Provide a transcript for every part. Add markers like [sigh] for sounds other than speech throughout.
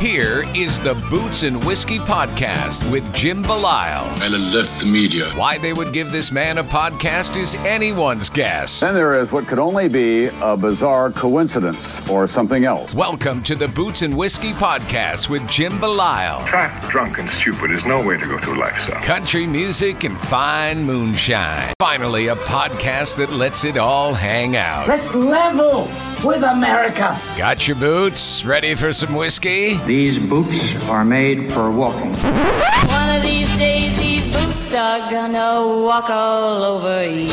here is the Boots and Whiskey Podcast with Jim Belisle. and alert the media. Why they would give this man a podcast is anyone's guess. Then there is what could only be a bizarre coincidence or something else. Welcome to the Boots and Whiskey Podcast with Jim Belisle. Fat, drunk, and stupid is no way to go through life, sir. Country music and fine moonshine. Finally, a podcast that lets it all hang out. Let's level with America. Got your boots? Ready for some whiskey? These boots are made for walking. One of these days, these boots are gonna walk all over you.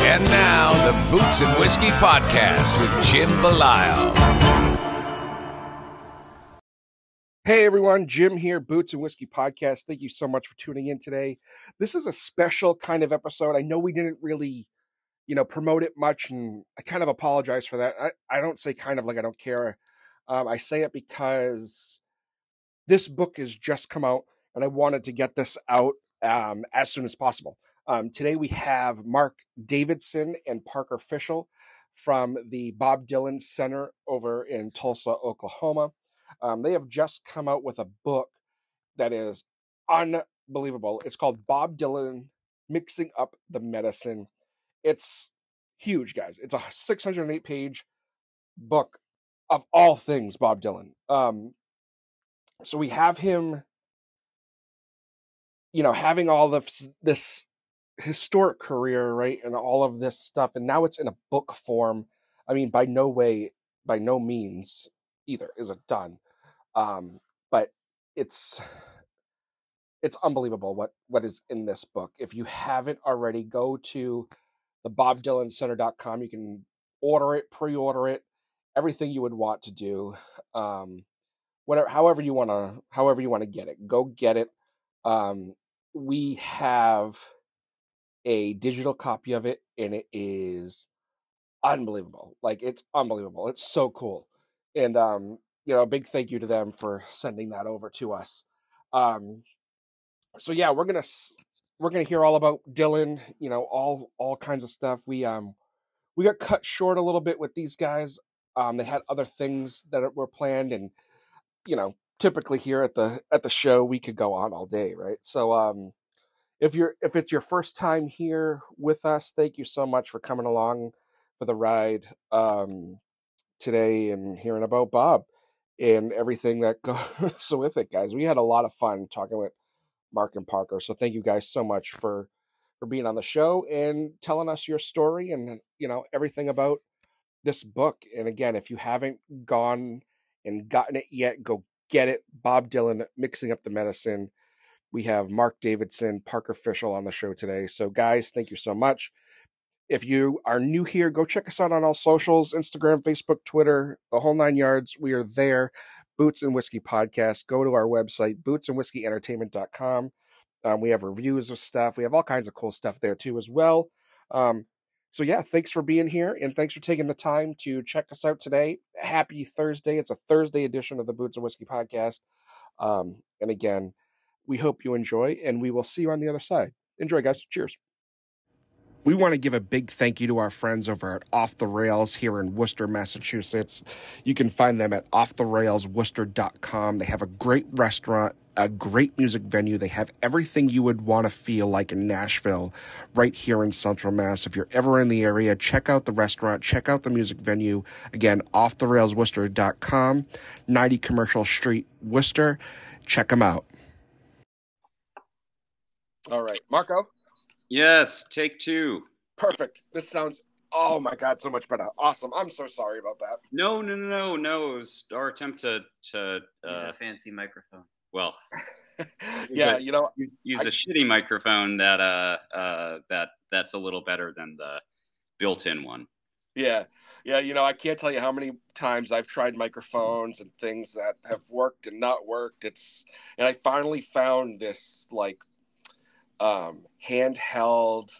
And now, the Boots and Whiskey Podcast with Jim Belisle. Hey everyone, Jim here, Boots and Whiskey Podcast. Thank you so much for tuning in today. This is a special kind of episode. I know we didn't really, you know, promote it much, and I kind of apologize for that. I, I don't say kind of like I don't care. Um, I say it because this book has just come out, and I wanted to get this out um, as soon as possible. Um, today we have Mark Davidson and Parker Fishel from the Bob Dylan Center over in Tulsa, Oklahoma. Um, they have just come out with a book that is unbelievable. It's called Bob Dylan Mixing Up the Medicine. It's huge, guys. It's a 608 page book of all things Bob Dylan. Um, so we have him, you know, having all this this historic career, right, and all of this stuff, and now it's in a book form. I mean, by no way, by no means either is it done um, but it's it's unbelievable what what is in this book if you haven't already go to the bobdylancenter.com you can order it pre-order it everything you would want to do um whatever however you want to however you want to get it go get it um we have a digital copy of it and it is unbelievable like it's unbelievable it's so cool and um you know, a big thank you to them for sending that over to us. Um, so yeah, we're gonna we're gonna hear all about Dylan. You know, all all kinds of stuff. We um we got cut short a little bit with these guys. Um, they had other things that were planned, and you know, typically here at the at the show, we could go on all day, right? So um, if you're if it's your first time here with us, thank you so much for coming along for the ride um, today and hearing about Bob and everything that [laughs] goes with it, guys. We had a lot of fun talking with Mark and Parker. So thank you guys so much for for being on the show and telling us your story and you know everything about this book. And again, if you haven't gone and gotten it yet, go get it. Bob Dylan mixing up the medicine. We have Mark Davidson, Parker Fishel on the show today. So guys, thank you so much. If you are new here, go check us out on all socials Instagram, Facebook, Twitter, the whole nine yards. We are there. Boots and Whiskey Podcast. Go to our website, bootsandwhiskyentertainment.com. Um, we have reviews of stuff. We have all kinds of cool stuff there too, as well. Um, so, yeah, thanks for being here and thanks for taking the time to check us out today. Happy Thursday. It's a Thursday edition of the Boots and Whiskey Podcast. Um, and again, we hope you enjoy and we will see you on the other side. Enjoy, guys. Cheers. We want to give a big thank you to our friends over at Off the Rails here in Worcester, Massachusetts. You can find them at offtherailsworcester.com. They have a great restaurant, a great music venue. They have everything you would want to feel like in Nashville right here in Central Mass. If you're ever in the area, check out the restaurant, check out the music venue. Again, offtherailsworcester.com, 90 Commercial Street, Worcester. Check them out. All right, Marco. Yes, take two. Perfect. This sounds oh my god, so much better. Awesome. I'm so sorry about that. No, no, no, no, no. It was our attempt to to Use uh, a fancy microphone. Well [laughs] yeah, a- you know, use, use I- a shitty microphone that uh uh that that's a little better than the built-in one. yeah, yeah, you know, I can't tell you how many times I've tried microphones and things that have worked and not worked. It's and I finally found this like um handheld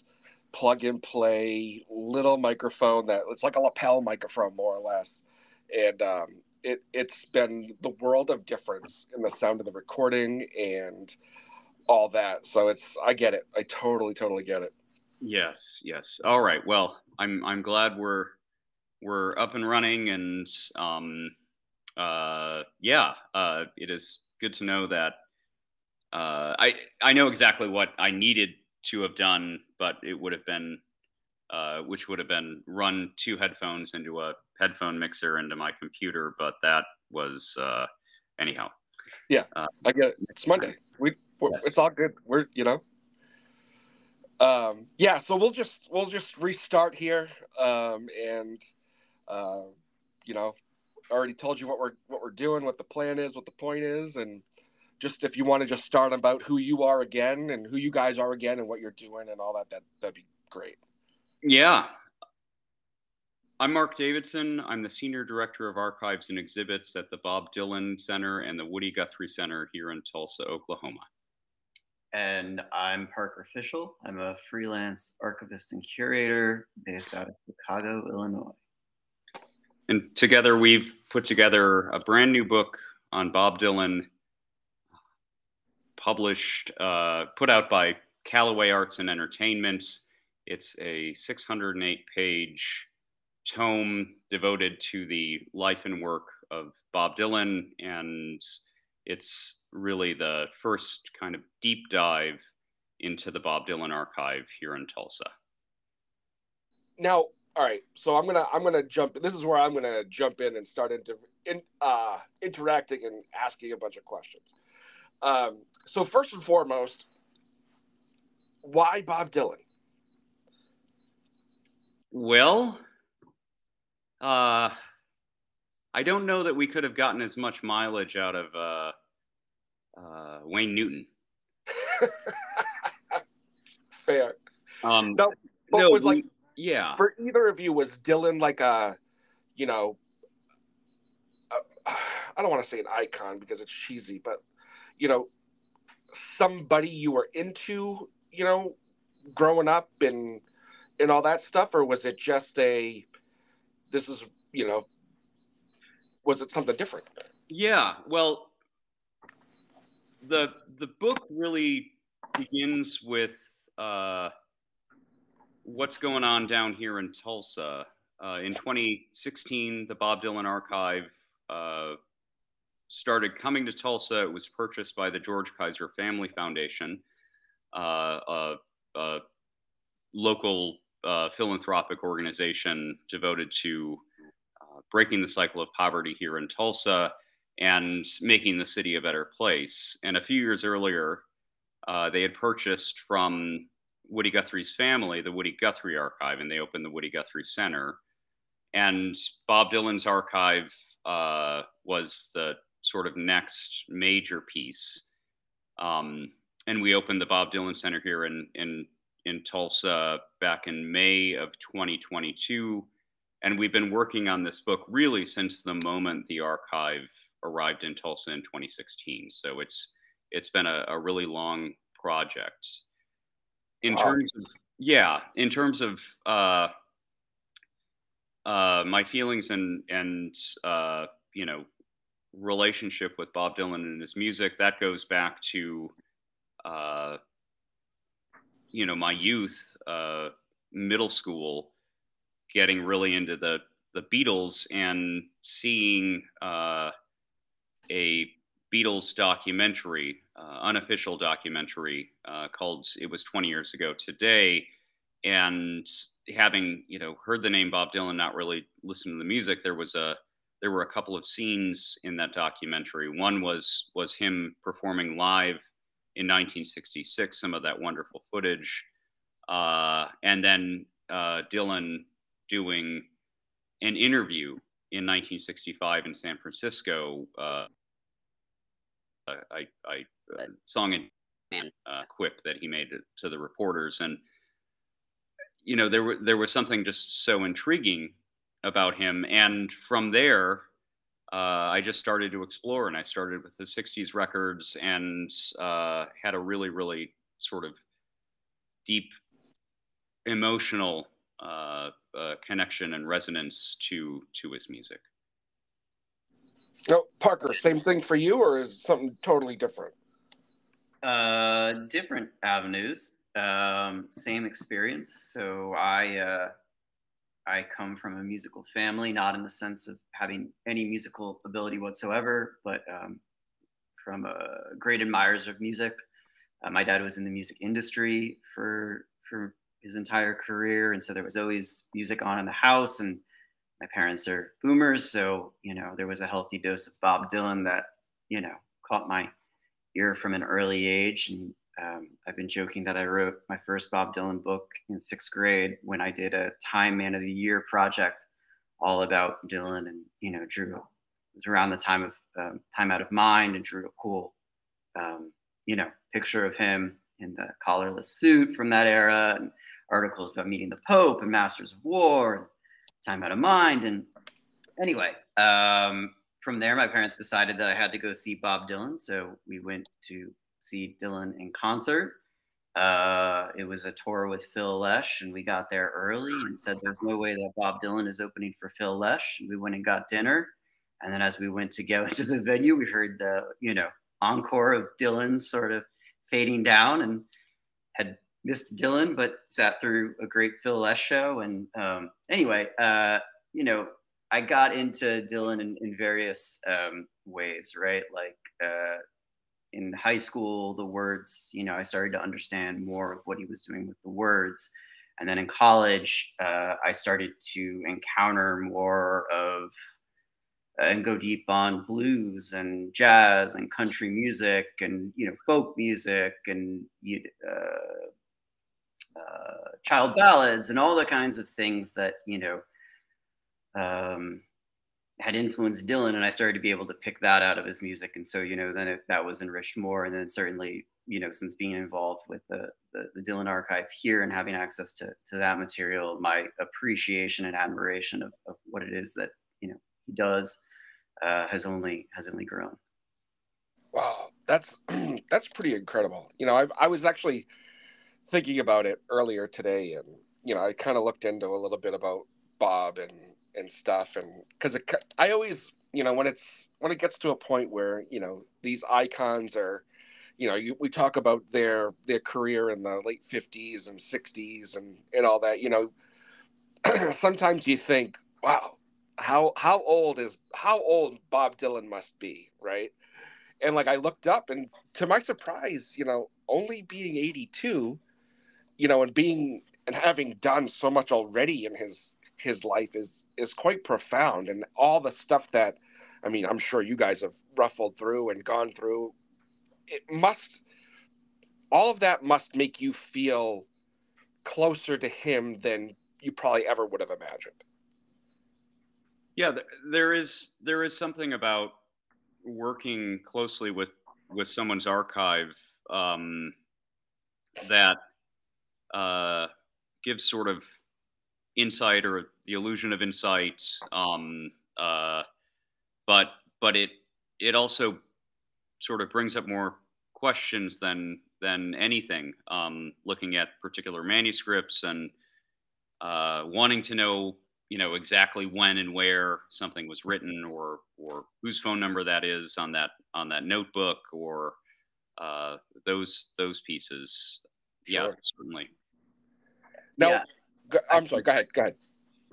plug and play little microphone that it's like a lapel microphone more or less. And um it it's been the world of difference in the sound of the recording and all that. So it's I get it. I totally, totally get it. Yes, yes. All right. Well, I'm I'm glad we're we're up and running, and um, uh, yeah, uh, it is good to know that uh, I I know exactly what I needed to have done, but it would have been uh, which would have been run two headphones into a headphone mixer into my computer, but that was uh, anyhow. Yeah, Uh, I get it. It's Monday. We Yes. it's all good. We're you know. Um, yeah, so we'll just we'll just restart here, um, and uh, you know, already told you what we're what we're doing, what the plan is, what the point is, and just if you want to just start about who you are again and who you guys are again and what you're doing and all that, that that'd be great. Yeah. I'm Mark Davidson. I'm the Senior Director of Archives and Exhibits at the Bob Dylan Center and the Woody Guthrie Center here in Tulsa, Oklahoma. And I'm Parker Fishel. I'm a freelance archivist and curator based out of Chicago, Illinois. And together we've put together a brand new book on Bob Dylan, published, uh, put out by Callaway Arts and Entertainment. It's a 608 page tome devoted to the life and work of Bob Dylan. And it's really the first kind of deep dive into the Bob Dylan archive here in Tulsa. now all right so i'm gonna i'm gonna jump this is where i'm gonna jump in and start into in uh interacting and asking a bunch of questions um so first and foremost why bob dylan Well, uh, I don't know that we could have gotten as much mileage out of uh, uh, Wayne Newton. [laughs] fair Um, no was like we- yeah, for either of you was dylan like a you know i don't want to say an icon because it's cheesy but you know somebody you were into you know growing up and and all that stuff or was it just a this is you know was it something different yeah. Well, the the book really begins with uh, what's going on down here in Tulsa. Uh, in 2016, the Bob Dylan Archive uh, started coming to Tulsa. It was purchased by the George Kaiser Family Foundation, uh, a, a local uh, philanthropic organization devoted to uh, breaking the cycle of poverty here in Tulsa and making the city a better place. And a few years earlier, uh, they had purchased from Woody Guthrie's family the Woody Guthrie Archive, and they opened the Woody Guthrie Center. And Bob Dylan's archive uh, was the sort of next major piece. Um, and we opened the Bob Dylan Center here in in in Tulsa back in May of 2022, and we've been working on this book really since the moment the archive arrived in Tulsa in 2016. So it's it's been a, a really long project. In Wow. terms of yeah, in terms of uh, uh, my feelings and and uh, you know relationship with Bob Dylan and his music that goes back to uh, you know my youth, uh, middle school, getting really into the the Beatles and seeing uh, a Beatles documentary, uh, unofficial documentary uh, called "It Was 20 Years Ago Today," and having you know heard the name Bob Dylan, not really listened to the music. There was a there were a couple of scenes in that documentary. One was was him performing live in 1966, some of that wonderful footage, uh, and then uh, Dylan doing an interview in 1965 in San Francisco. Uh, I, I uh, song and uh, quip that he made to- to the reporters, and you know there were there was something just so intriguing about him, and from there. Uh, I just started to explore, and I started with the '60s records, and uh, had a really, really sort of deep emotional uh, uh, connection and resonance to to his music. no parker same thing for you or is something totally different Uh, different avenues, um, same experience. So I, uh, I come from a musical family, not in the sense of having any musical ability whatsoever, but um, from a great admirers of music. Uh, my dad was in the music industry for for his entire career, and so there was always music on in the house. And my parents are boomers, so you know there was a healthy dose of Bob Dylan that you know caught my ear from an early age. And um, I've been joking that I wrote my first Bob Dylan book in sixth grade when I did a Time Man of the Year project all about Dylan, and you know drew. It was around the time of um, Time Out of Mind, and drew a cool, um, you know, picture of him in the collarless suit from that era, and articles about meeting the Pope and Masters of War, and Time Out of Mind, and anyway, um, from there, my parents decided that I had to go see Bob Dylan, so we went to see Dylan in concert. Uh, it was a tour with Phil Lesh, and we got there early and said there's no way that Bob Dylan is opening for Phil Lesh. We went and got dinner, and then as we went to go [laughs] into the venue, we heard the you know encore of Dylan sort of fading down, and had missed Dylan, but sat through a great Phil Lesh show. And um, anyway, uh, you know, I got into Dylan in, in various um, ways, right? Like uh, in high school, the words, you know, I started to understand more of what he was doing with the words. And then in college, uh, I started to encounter more of uh, and go deep on blues and jazz and country music and you know folk music and uh, uh, child ballads and all the kinds of things that you know um, had influenced Dylan, and I started to be able to pick that out of his music. And so, you know, then it, that was enriched more. And then certainly, you know, since being involved with the, the, the Dylan archive here and having access to, to that material, my appreciation and admiration of, of what it is that, you know, he does uh, has only, has only grown. Wow. That's, [clears throat] that's pretty incredible. You know, I, I was actually thinking about it earlier today and, you know, I kind of looked into a little bit about Bob and and stuff and because i always you know when it's when it gets to a point where you know these icons are you know you, we talk about their their career in the late 50s and 60s and and all that you know [clears throat] sometimes you think wow how how old is how old bob dylan must be right? And like i looked up and to my surprise you know only being 82 you know and being and having done so much already in his his life is is quite profound. And all the stuff that i mean i'm sure you guys have ruffled through and gone through it must all of that must make you feel closer to him than you probably ever would have imagined. Yeah there is there is something about working closely with with someone's archive um, that uh, gives sort of insight or the illusion of insight. Um, uh, but but it it also sort of brings up more questions than than anything. Um, looking at particular manuscripts and uh, wanting to know you know exactly when and where something was written or or whose phone number that is on that on that notebook or uh, those those pieces. Sure. Yeah, certainly. Now, yeah. I'm sorry. Go ahead. Go ahead.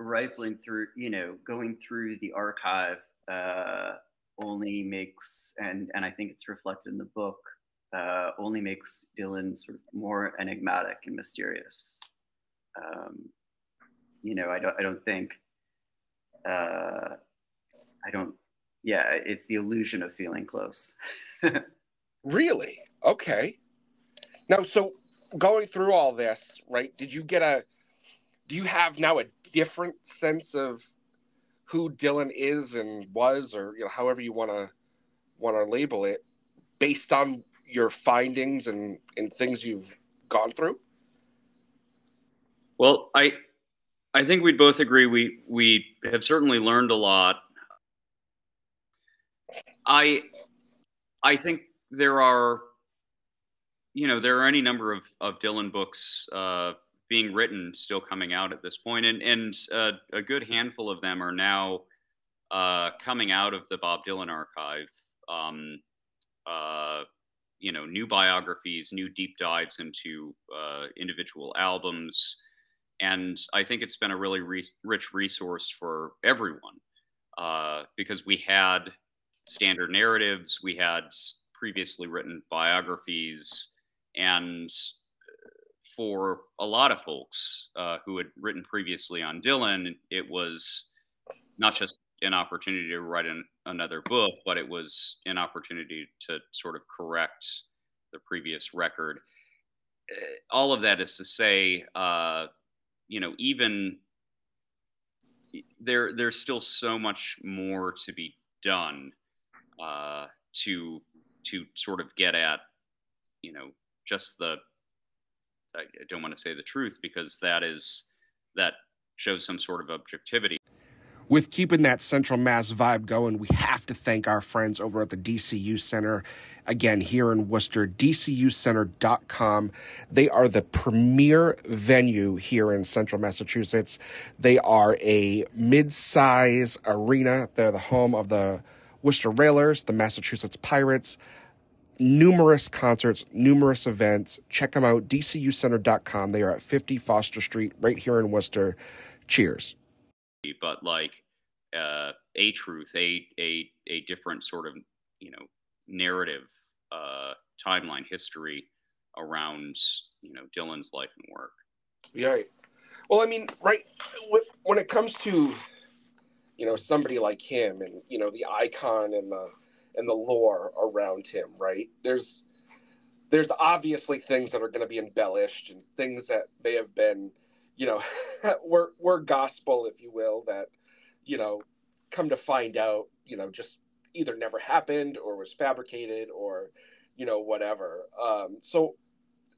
Rifling through, you know, going through the archive uh, only makes, and and I think it's reflected in the book, uh, only makes Dylan sort of more enigmatic and mysterious. Um, you know, I don't, I don't think, uh, I don't, yeah, it's the illusion of feeling close. [laughs] really? Okay. Now, so going through all this, right? Did you get a do you have now a different sense of who Dylan is and was, or you know, however you want to want to label it, based on your findings and and things you've gone through? Well, I I think we'd both agree we we have certainly learned a lot. I I think there are you know there are any number of of Dylan books uh, being written still coming out at this point, and and uh, a good handful of them are now uh, coming out of the Bob Dylan archive. Um, uh, you know, new biographies, new deep dives into uh, individual albums, and I think it's been a really re- rich resource for everyone uh, because we had standard narratives, we had previously written biographies, and for a lot of folks uh, who had written previously on Dylan, it was not just an opportunity to write an, another book, but it was an opportunity to sort of correct the previous record. Eh, all of that is to say, uh, you know, even there, there's still so much more to be done uh, to to sort of get at, you know, just the. I don't want to say the truth because that is that shows some sort of objectivity with keeping that Central Mass vibe going, we have to thank our friends over at the DCU Center. Again, here in Worcester, dcucenter.com. They are the premier venue here in central Massachusetts. They are a mid size arena. They're the home of the Worcester Railers, the Massachusetts Pirates. Numerous concerts, numerous events. Check them out, dcucenter.com. They are at 50 Foster Street, right here in Worcester. Cheers but like uh, a truth, a a a different sort of you know narrative uh, timeline history around you know Dylan's life and work. Yeah. Well, I mean, right with when it comes to you know somebody like him and you know the icon and the and the lore around him, right? There's there's obviously things that are going to be embellished and things that may have been you know, [laughs] were were gospel, if you will, that you know, come to find out, you know, just either never happened or was fabricated or you know whatever. Um, so,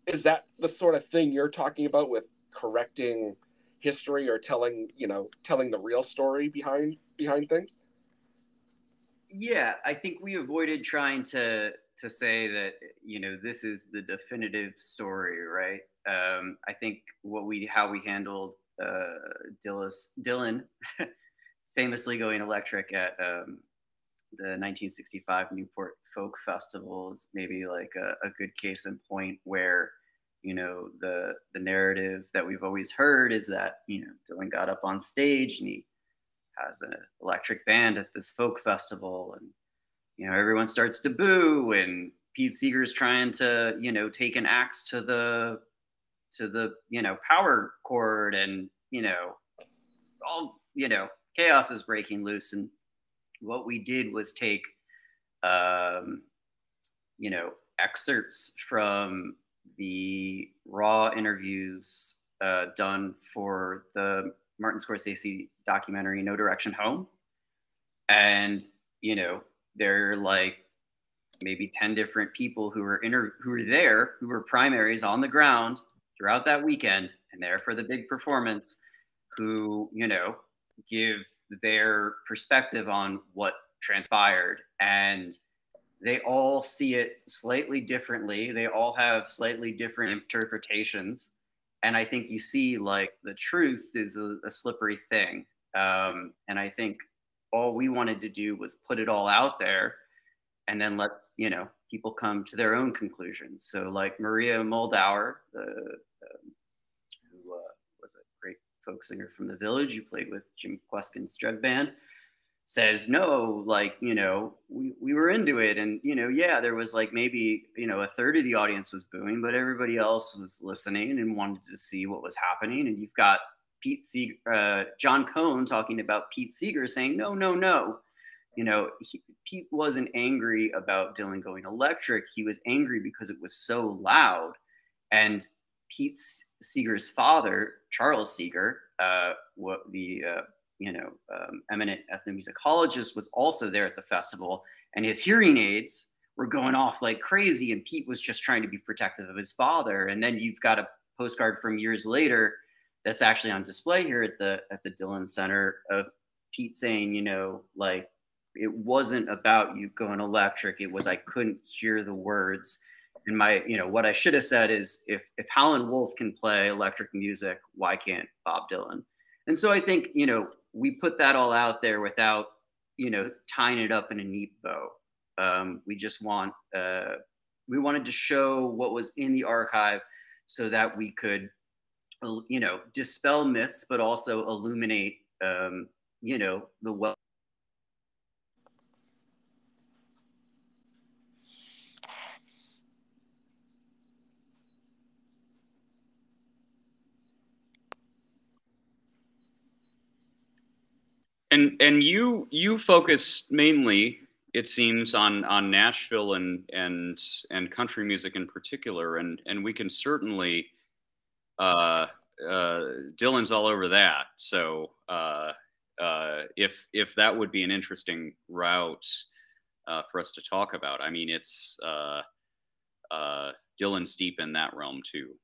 is that the sort of thing you're talking about with correcting history or telling you know telling the real story behind behind things? Yeah, I think we avoided trying to to say that you know this is the definitive story, right? Um, I think what we how we handled uh, Dylan [laughs] famously going electric at um, the 1965 Newport Folk Festival is maybe like a, a, good case in point where you know the the narrative that we've always heard is that you know Dylan got up on stage and he has an electric band at this folk festival and you know everyone starts to boo and Pete Seeger's trying to you know take an axe to the to the you know power cord and you know all you know chaos is breaking loose. And what we did was take um, you know excerpts from the raw interviews uh, done for the martin scorsese documentary no direction home and you know they're like maybe 10 different people who were inter- who were there who were primaries on the ground throughout that weekend and there for the big performance who, you know, give their perspective on what transpired. And they all see it slightly differently. They all have slightly different interpretations. And I think you see like the truth is a, a slippery thing. Um, and I think all we wanted to do was put it all out there and then let, you know, people come to their own conclusions. So like Maria Muldaur, the um, who uh, was a great folk singer from the village who played with Jim Kweskin's jug band, says, no, like, you know, we, we were into it. And, you know, yeah, there was like maybe, you know, a third of the audience was booing, but everybody else was listening and wanted to see what was happening. And you've got Pete Seeger, uh, John Cohen talking about Pete Seeger saying, no, no, no. You know, he, Pete wasn't angry about Dylan going electric. He was angry because it was so loud. And Pete Seeger's father, Charles Seeger, uh, what the uh, you know um, eminent ethnomusicologist, was also there at the festival, and his hearing aids were going off like crazy, and Pete was just trying to be protective of his father. And then you've got a postcard from years later that's actually on display here at the at the Dylan Center of Pete saying, you know, like it wasn't about you going electric. It was I couldn't hear the words and my you know what i should have said is if if howlin' wolf can play electric music why can't bob dylan and so i think you know we put that all out there without you know tying it up in a neat bow um, we just want uh, we wanted to show what was in the archive so that we could you know, dispel myths, but also illuminate, um, you know, the well. And and you you focus mainly, it seems, on on Nashville and and and country music in particular, and and we can certainly uh, uh, Dylan's all over that. So uh, uh, if if that would be an interesting route uh, for us to talk about, I mean, it's uh, uh, Dylan's deep in that realm too.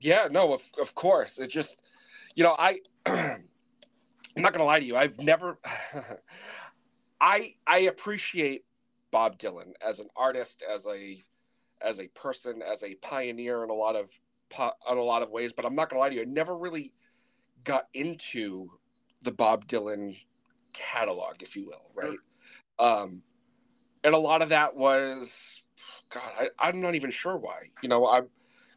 Yeah, no, of of course. It just, you know, I. [clears throat] I'm not gonna lie to you. I've never. [sighs] I I appreciate Bob Dylan as an artist, as a as a person, as a pioneer in a lot of in a lot of ways. But I'm not gonna lie to you. I never really got into the Bob Dylan catalog, if you will, right? Um, and a lot of that was, God, I, I'm not even sure why. You know, I'm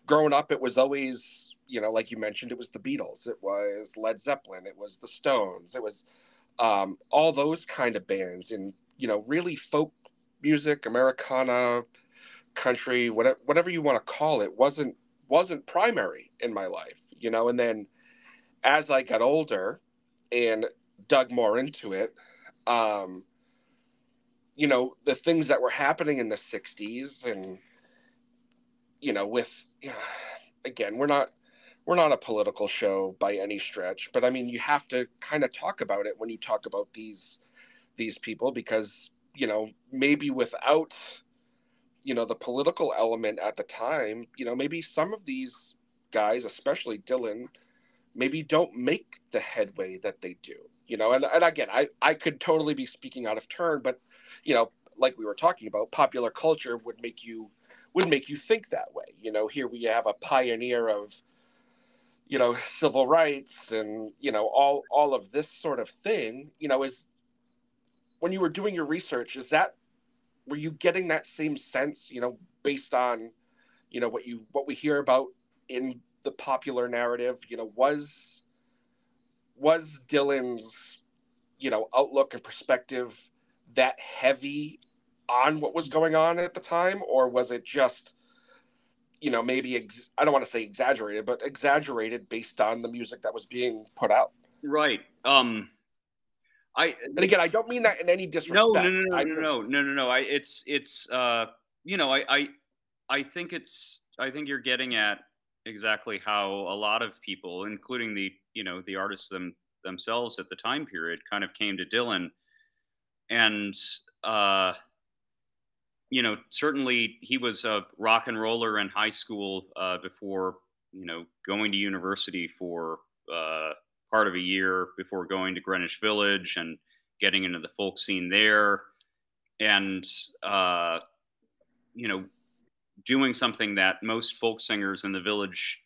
growing up. It was always, you know, like you mentioned, it was the Beatles, it was Led Zeppelin, it was the Stones, it was um, all those kind of bands, and you know, really folk music, Americana, country, whatever, whatever you want to call it, wasn't wasn't primary in my life, you know. And then as I got older and dug more into it, um, you know, the things that were happening in the 60s and, you know, with, [sighs] again, we're not, we're not a political show by any stretch, but I mean, you have to kind of talk about it when you talk about these, these people, because, you know, maybe without, you know, the political element at the time, you know, maybe some of these guys, especially Dylan, maybe don't make the headway that they do. You know, and, and again, I, I could totally be speaking out of turn, but you know, like we were talking about, popular culture would make you would make you think that way. You know, here we have a pioneer of, you know, civil rights and you know all all of this sort of thing. You know, is when you were doing your research, is that were you getting that same sense? You know, based on, you know, what you what we hear about in the popular narrative you know was was dylan's you know outlook and perspective that heavy on what was going on at the time or was it just you know maybe ex- i don't want to say exaggerated but exaggerated based on the music that was being put out. Right um i and again i don't mean that in any disrespect no no no no I, no no no no no i it's it's uh you know i i i think it's i think you're getting at exactly how a lot of people, including the you know the artists them themselves at the time period, kind of came to Dylan, and uh, you know certainly he was a rock and roller in high school uh, before you know going to university for uh, part of a year before going to Greenwich Village and getting into the folk scene there, and uh, you know doing something that most folk singers in the village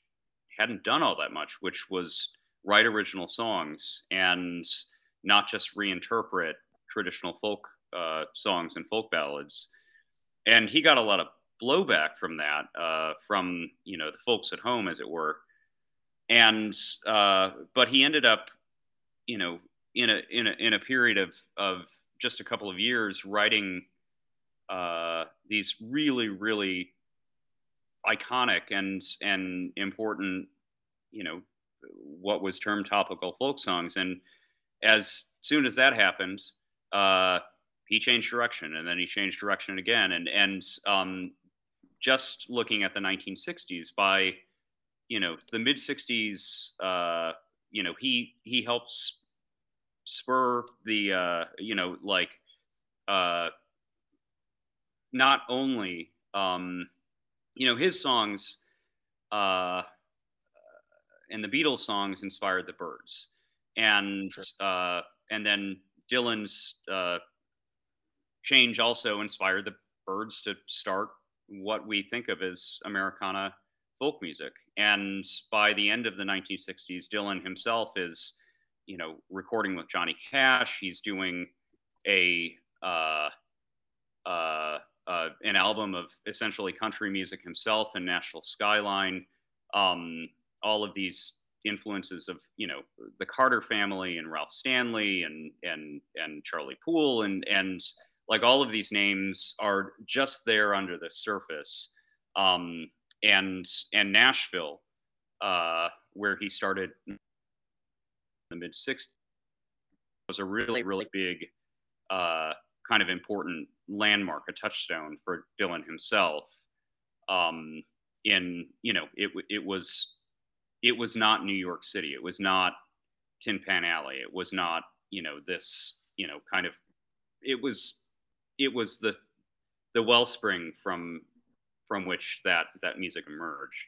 hadn't done all that much, which was write original songs and not just reinterpret traditional folk uh, songs and folk ballads. And he got a lot of blowback from that, uh, from you know the folks at home, as it were. And uh, but he ended up, you know, in a in a in a period of of just a couple of years writing uh, these really really iconic and and important, you know, what was termed topical folk songs. And as soon as that happened, uh, he changed direction, and then he changed direction again. And and um, just looking at the 1960s, by you know the mid 60s, uh, you know he he helps spur the uh, you know like uh, not only um, you know, his songs uh, and the Beatles songs inspired the Byrds and sure. uh, and then Dylan's uh, change also inspired the Byrds to start what we think of as Americana folk music. And by the end of the 1960s, Dylan himself is, you know, recording with Johnny Cash. He's doing a uh, uh, uh, an album of essentially country music himself and Nashville Skyline. Um, all of these influences of you know the Carter family and Ralph Stanley and and and Charlie Poole and and like all of these names are just there under the surface. Um, and and Nashville, uh, where he started in the mid '60s, was a really really big uh, kind of important landmark, a touchstone for Dylan himself. Um, in you know, it it was it was not New York City. It was not Tin Pan Alley. It was not you know this you know kind of it was it was the the wellspring from from which that that music emerged.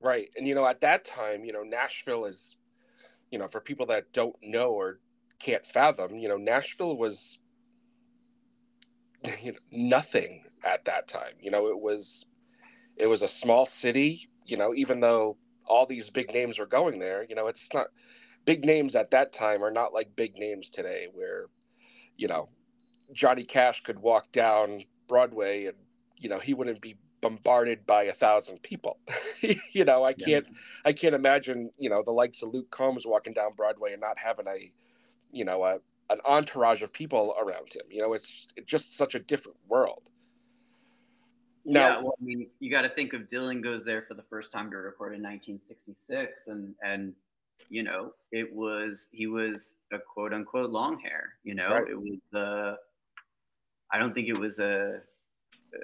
Right, and you know at that time, you know Nashville is, you know, for people that don't know or can't fathom, you know, Nashville was [laughs] you know, nothing at that time. You know, it was it was a small city. You know, even though all these big names were going there, you know, it's not big names at that time are not like big names today, where you know Johnny Cash could walk down Broadway and you know he wouldn't be bombarded by a thousand people. [laughs] you know, I can't yeah. I can't imagine, you know, the likes of Luke Combs walking down Broadway and not having a you know, a an entourage of people around him. You know, it's, it's just such a different world. Now, yeah, well, I mean, you got to think of Dylan goes there for the first time to record in 1966, and and you know, it was he was a quote unquote long hair. You know, right. it was. Uh, I don't think it was a. Uh,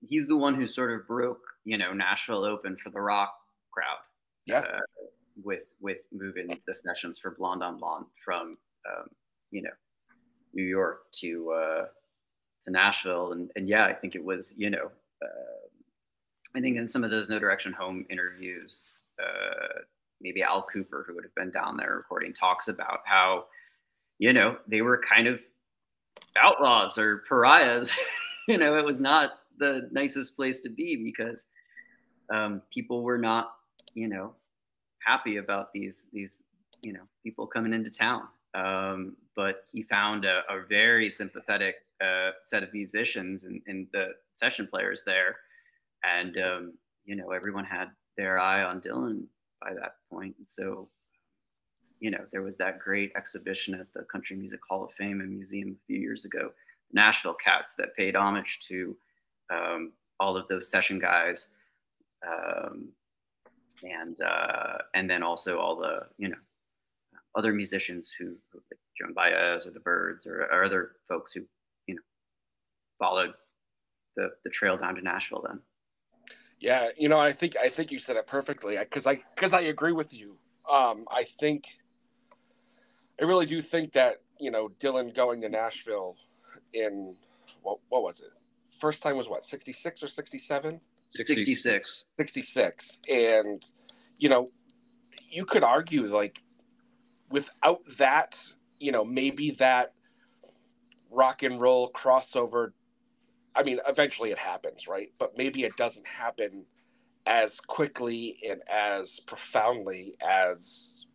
he's the one who sort of broke, you know, Nashville open for the rock crowd. Yeah. Uh, with with moving the sessions for Blonde on Blonde from um, you know New York to uh, to Nashville, and and yeah, I think it was you know uh, I think in some of those No Direction Home interviews, uh, maybe Al Kooper, who would have been down there recording, talks about how you know they were kind of outlaws or pariahs. [laughs] you know, it was not the nicest place to be because um, people were not you know happy about these these you know people coming into town um, but he found a, a very sympathetic uh, set of musicians and, and, the session players there. And, um, you know, everyone had their eye on Dylan by that point. And so, you know, there was that great exhibition at the Country Music Hall of Fame and Museum a few years ago, Nashville Cats, that paid homage to um, all of those session guys. Um, and uh, and then also all the you know other musicians who, who like Joan Baez or the Byrds or, or, other folks who, you know, followed the, the trail down to Nashville then. Yeah, you know, I think I think you said it perfectly because I because I agree with you. Um, I think I really do think that you know Dylan going to Nashville in what what was it? First time was what sixty six or sixty seven? Sixty six. Sixty six, and you know, you could argue like without that, you know, maybe that rock and roll crossover. I mean, eventually it happens, right? But maybe it doesn't happen as quickly and as profoundly as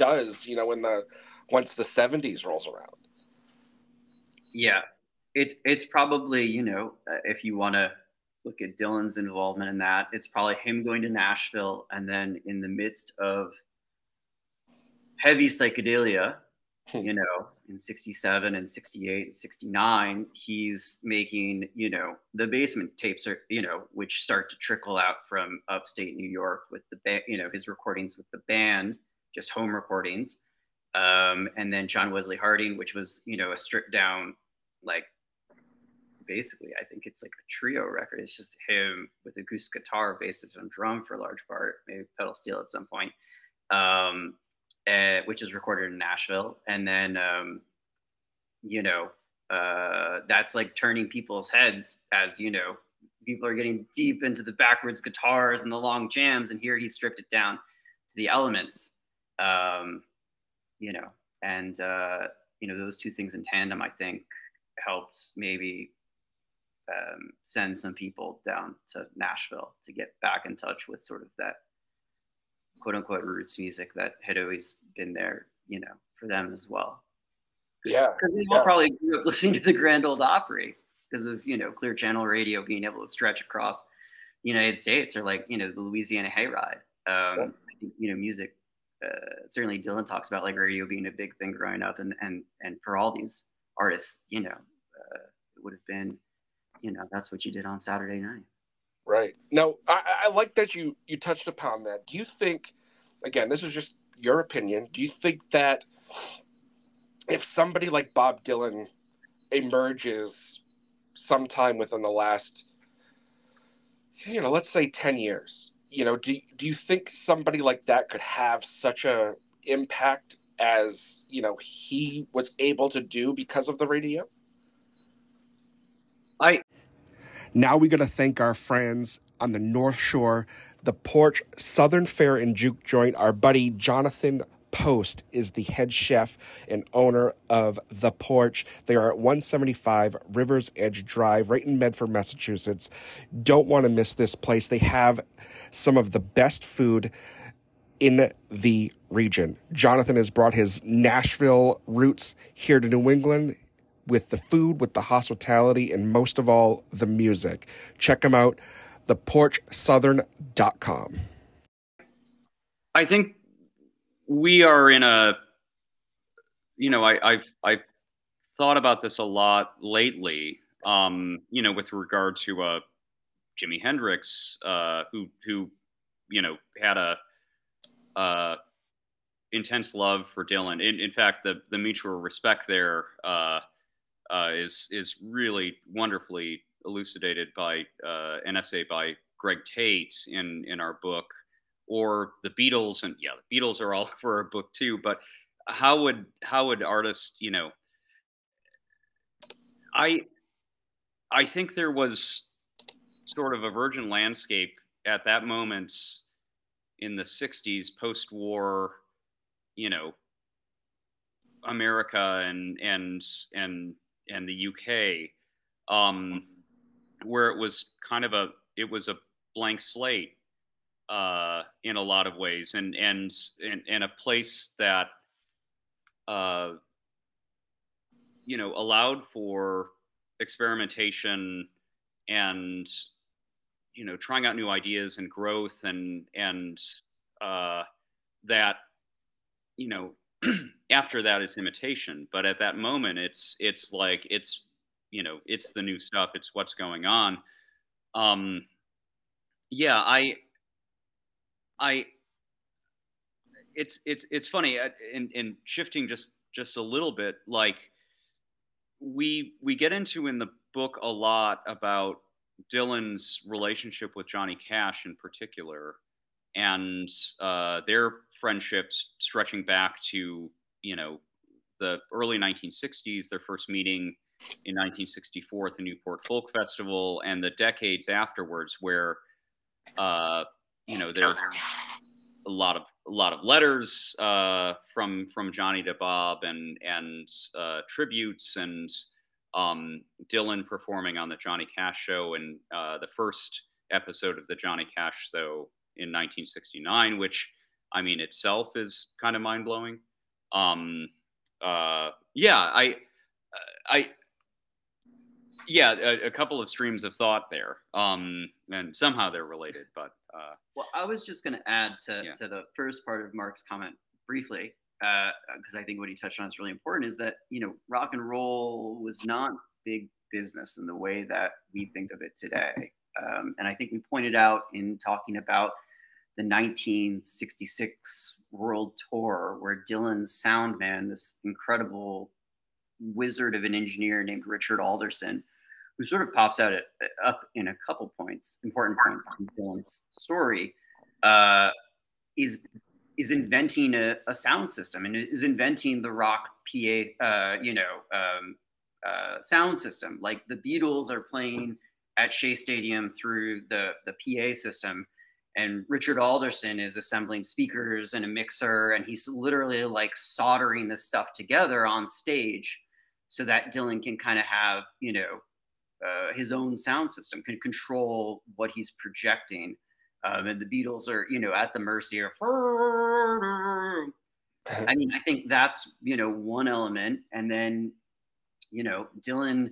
does, you know, in the once the 70s rolls around. Yeah. It's it's probably, you know, uh, if you want to look at Dylan's involvement in that, it's probably him going to Nashville and then in the midst of heavy psychedelia, hmm. you know, in 67 and 68 and 69, he's making, you know, the basement tapes are, you know, which start to trickle out from upstate New York with the band, you know, his recordings with the band, just home recordings. Um, and then John Wesley Harding, which was, you know, a stripped down, like basically, I think it's like a trio record. It's just him with acoustic guitar, bassist, and drum for a large part, maybe pedal steel at some point. Um, uh, which is recorded in Nashville, and then um, you know uh, that's like turning people's heads as you know people are getting deep into the backwards guitars and the long jams, and here he stripped it down to the elements, um, you know, and uh, you know those two things in tandem, I think, helped maybe um, send some people down to Nashville to get back in touch with sort of that quote unquote roots music that had always been there, you know, for them as well. Yeah. Because they yeah. all probably grew up [laughs] listening to the Grand Ole Opry because of, you know, clear channel radio being able to stretch across the United States or like, you know, the Louisiana Hayride. Um, think, you know, music. Uh, certainly, Dylan talks about like radio being a big thing growing up, and and and for all these artists, you know, uh, it would have been, you know, that's what you did on Saturday night. Right. Now, I, I like that you you touched upon that. Do you think, again, this is just your opinion. Do you think that if somebody like Bob Dylan emerges sometime within the last, you know, let's say ten years, you know, do do you think somebody like that could have such a impact as you know he was able to do because of the radio? I Now we got to thank our friends on the North Shore, the Porch Southern Fare and Juke Joint. Our buddy Jonathan Post is the head chef and owner of The Porch. They are at 175 Rivers Edge Drive, right in Medford, Massachusetts. Don't want to miss this place. They have some of the best food in the region. Jonathan has brought his Nashville roots here to New England with the food, with the hospitality, and most of all, the music. Check them out, theporchsouthern.com. I think we are in a, you know, I, I've I've thought about this a lot lately. Um, you know, with regard to uh, Jimi Hendrix, uh, who who, you know, had a, uh, intense love for Dylan. In, in fact, the the mutual respect there uh, uh, is is really wonderfully elucidated by uh, an essay by Greg Tate in in our book, or the Beatles, and yeah, the Beatles are all [laughs] for our book too. But how would how would artists, you know, I I think there was sort of a virgin landscape at that moment in the 60s post-war you know america and and and and the uk um where it was kind of a it was a blank slate uh in a lot of ways. And and and, and a place that uh you know allowed for experimentation and you know trying out new ideas and growth and and uh, that you know [clears throat] after that is imitation. But at that moment it's it's like it's you know it's the new stuff. It's what's going on. Um yeah i i it's it's it's funny uh, in in shifting just just a little bit like we we get into in the book a lot about Dylan's relationship with Johnny Cash in particular, and uh, their friendships stretching back to you know the early 1960s, their first meeting in 1964 at the Newport Folk Festival, and the decades afterwards, where uh, you know there's a lot of a lot of letters uh, from from Johnny to Bob and and uh, tributes and um, Dylan performing on the Johnny Cash show and uh, the first episode of the Johnny Cash show in 1969, which I mean itself is kind of mind blowing. Um, uh, yeah, I, I, yeah, a, a, couple of streams of thought there, um, and somehow they're related. But uh, well, I was just going to add to yeah. to the first part of Mark's comment briefly because uh, I think what he touched on is really important, is that you know rock and roll was not big business in the way that we think of it today. Um, and I think we pointed out in talking about the 1966 World Tour, where Dylan's soundman, this incredible wizard of an engineer named Richard Alderson, who sort of pops out at, up in a couple points, important points in Dylan's story, uh, is is inventing a, a, sound system and is inventing the rock PA, uh, you know, um, uh, sound system. Like the Beatles are playing at Shea Stadium through the the PA system, and Richard Alderson is assembling speakers and a mixer, and he's literally like soldering this stuff together on stage, so that Dylan can kind of have you know uh, his own sound system, can control what he's projecting. Um, and the Beatles are, you know, at the mercy of. I mean, I think that's you know one element, and then, you know, Dylan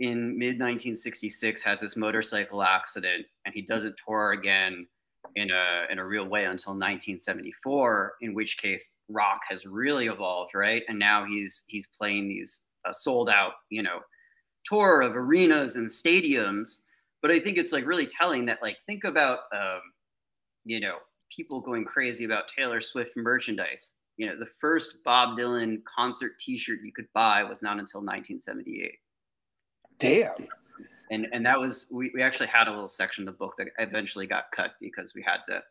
in mid 1966 has this motorcycle accident, and he doesn't tour again, in a in a real way until 1974 in which case rock has really evolved right and now he's he's playing these uh, sold out you know tour of arenas and stadiums. But i think it's like really telling that like think about um you know people going crazy about taylor swift merchandise. You know the first bob dylan concert t-shirt you could buy was not until 1978 Damn. and and that was we, we actually had a little section of the book that eventually got cut because we had to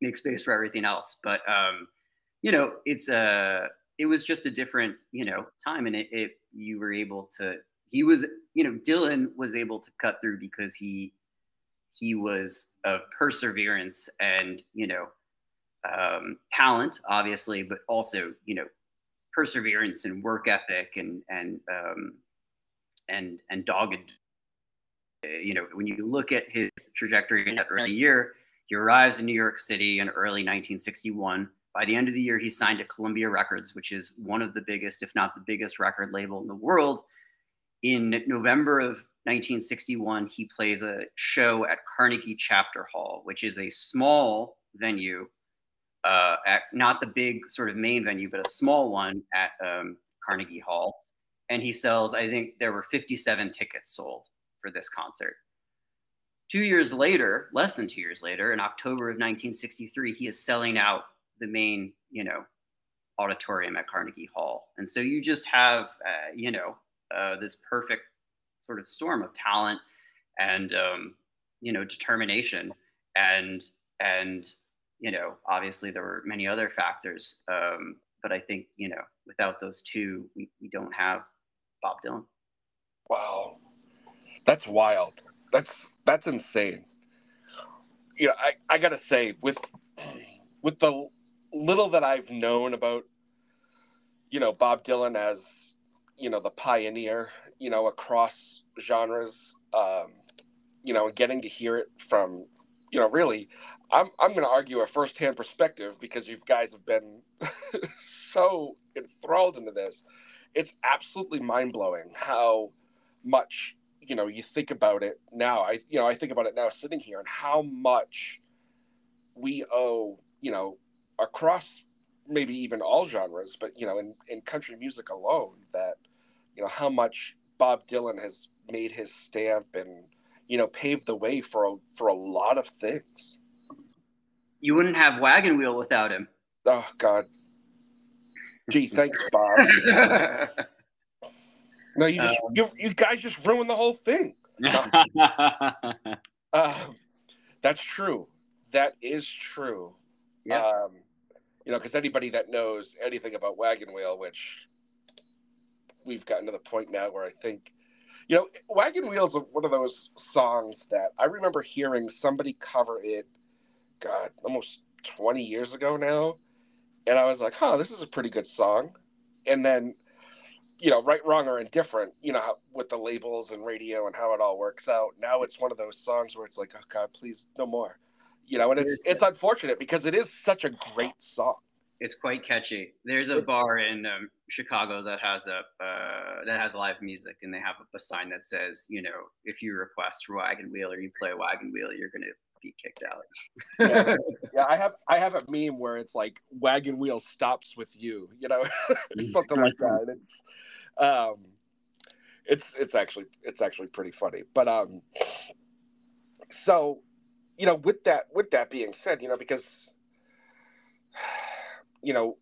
make space for everything else. But um you know it's a it was just a different you know time. And it, it you were able to he was you know dylan was able to cut through because he he was of perseverance and you know um talent obviously but also you know perseverance and work ethic and and um and and dogged you know, when you look at his trajectory in that early year, he arrives in New York City in early 1961. By the end of the year, he signed to Columbia Records, which is one of the biggest, if not the biggest, record label in the world. In November of 1961, he plays a show at Carnegie Chapter Hall, which is a small venue, uh, at not the big sort of main venue, but a small one at um, Carnegie Hall. And he sells, I think there were 57 tickets sold for this concert. Two years later, less than two years later, in October of 1963, he is selling out the main, you know, auditorium at Carnegie Hall. And so you just have, uh, you know, uh, this perfect sort of storm of talent and, um, you know, determination. And, and, you know, obviously there were many other factors. Um, but I think, you know, without those two, we, we don't have Bob Dylan. Wow. That's wild. That's that's insane. You know, I, I gotta say, with with the little that I've known about, you know, Bob Dylan as, you know, the pioneer, you know, across genres, um, you know, and getting to hear it from, you know, really, I'm I'm gonna argue a firsthand perspective because you guys have been [laughs] so enthralled into this. It's absolutely mind blowing how much you know you think about it now i you know i think about it now sitting here and how much we owe you know across maybe even all genres but you know in, in country music alone that you know how much bob dylan has made his stamp and you know paved the way for a, for a lot of things You wouldn't have Wagon Wheel without him. oh god gee thanks [laughs] bob no you just you, you guys just ruined the whole thing [laughs] Um, that's true. That is true. Yeah. Um, you know, because anybody that knows anything about Wagon Wheel, which we've gotten to the point now where I think, you know, Wagon Wheel is one of those songs that I remember hearing somebody cover it, God, almost 20 years ago now. And I was like, huh, this is a pretty good song. And then, you know, right, wrong, or indifferent, you know, how, with the labels and radio and how it all works out. Now it's one of those songs where it's like, oh God, please, no more. You know, and it's it's unfortunate because it is such a great song. It's quite catchy. There's a bar in um, Chicago that has a uh, that has live music, and they have a, a sign that says, you know, if you request Wagon Wheel or you play Wagon Wheel, you're gonna be kicked out. Yeah. [laughs] Yeah, I have I have a meme where it's like wagon wheel stops with you, you know, [laughs] something like that. It's um it's it's actually it's actually pretty funny. But um so you know, with that with that being said, you know, because [sighs] you know,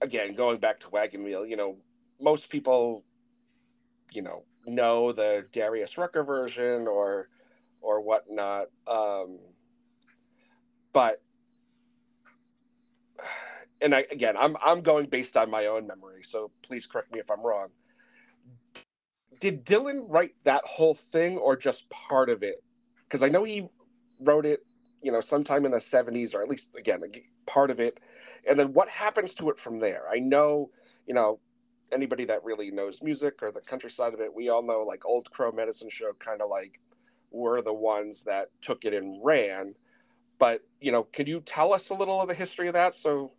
again, going back to wagon wheel, you know, most people, you know, know the Darius Rucker version or or whatnot. Um but [sighs] and I again I'm I'm going based on my own memory, so please correct me if I'm wrong. Did Dylan write that whole thing or just part of it? Because I know he wrote it, you know, sometime in the 70s or at least again part of it. And then what happens to it from there? I know, you know, anybody that really knows music or the countryside of it, we all know like Old Crow Medicine Show kind of like were the ones that took it and ran but you know, can you tell us a little of the history of that? So,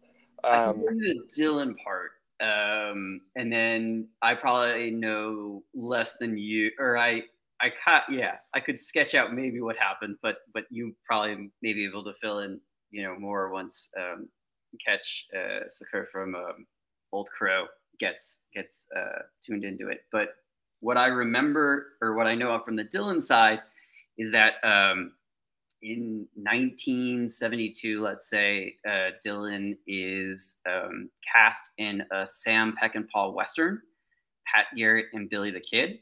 I um, can tell you the Dylan part, um, and then I probably know less than you, or I I yeah, I could sketch out maybe what happened, but but you probably may be able to fill in, you know, more once um, Ketch uh, Secor from um, Old Crow gets gets uh, tuned into it. But what I remember or what I know from the Dylan side is that um, in 1972, let's say, uh, Dylan is um, cast in a Sam Peckinpah Western, Pat Garrett and Billy the Kid.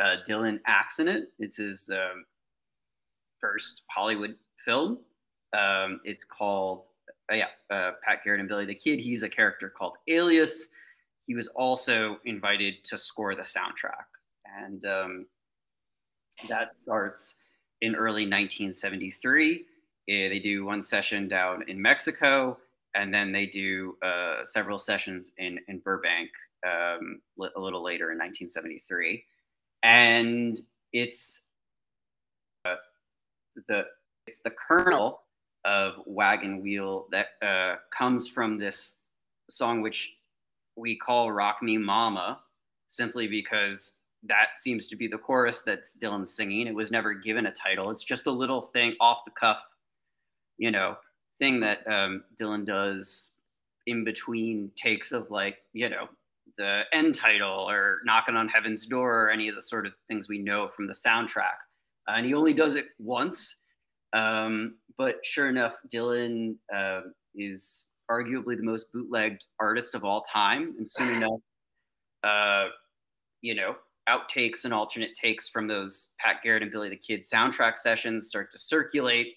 Uh, Dylan acts in it. It's his um, first Hollywood film. Um, it's called, uh, yeah, uh, Pat Garrett and Billy the Kid. He's a character called Alias. He was also invited to score the soundtrack. And um, that starts in early 1973. Eh, they do one session down in Mexico, and then they do uh, several sessions in, in Burbank um, a little later in 1973. And it's uh, the it's the kernel of Wagon Wheel that uh, comes from this song, which we call Rock Me Mama, simply because that seems to be the chorus that's Dylan singing. It was never given a title. It's just a little thing off the cuff, you know, thing that um, Dylan does in between takes of like, you know, the end title or knocking on heaven's door or any of the sort of things we know from the soundtrack. Uh, and he only does it once. Um, but sure enough, Dylan uh, is arguably the most bootlegged artist of all time. And soon [laughs] enough, uh, you know, outtakes and alternate takes from those Pat Garrett and Billy the Kid soundtrack sessions start to circulate.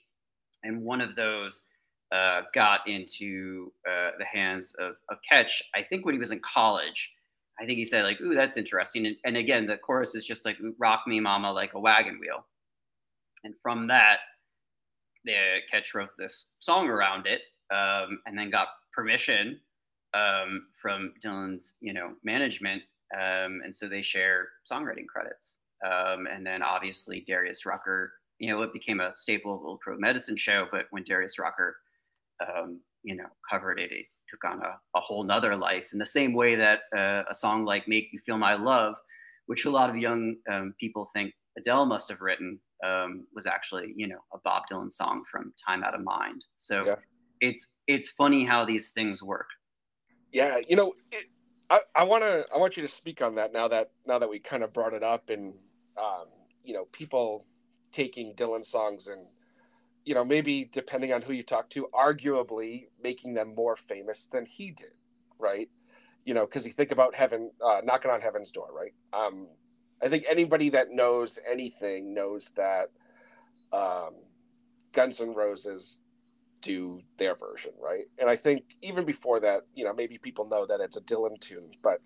And one of those uh, got into uh, the hands of, of Ketch, I think when he was in college. I think he said, like, ooh, that's interesting. And, and again, the chorus is just like, rock me, mama, like a wagon wheel. And from that, the Ketch wrote this song around it um, and then got permission um, from Dylan's, you know, management um, and so they share songwriting credits. Um, and then obviously Darius Rucker, you know, it became a staple of Old Crow Medicine Show. But when Darius Rucker, um, you know, covered it, it took on a, a whole nother life in the same way that uh, a song like Make You Feel My Love, which a lot of young um, people think Adele must have written, um, was actually, you know, a Bob Dylan song from Time Out of Mind. So yeah. it's, it's funny how these things work. Yeah. You know, it, I, I want to I want you to speak on that now that now that we kind of brought it up and um, you know people taking Dylan songs and you know maybe depending on who you talk to arguably making them more famous than he did right you know because you think about heaven uh, knocking on heaven's door right um, I think anybody that knows anything knows that um, Guns N' Roses do their version, right? And I think even before that, you know, maybe people know that it's a Dylan tune, but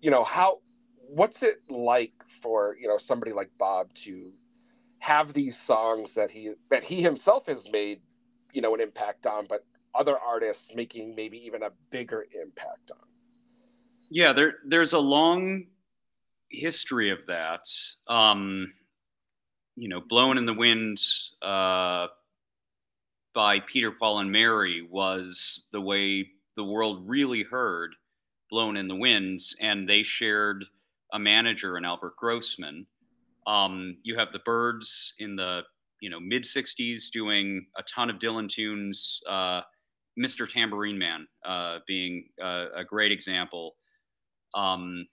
you know, how what's it like for, you know, somebody like Bob to have these songs that he that he himself has made, you know, an impact on, but other artists making maybe even a bigger impact on? Yeah, there there's a long history of that. Um, you know, blowing in the wind, uh, by Peter, Paul, and Mary was the way the world really heard Blown in the Winds, and they shared a manager in Albert Grossman. Um, you have the Byrds in the you know mid '60s doing a ton of Dylan tunes. Uh, Mr. Tambourine Man uh, being uh, a great example, um,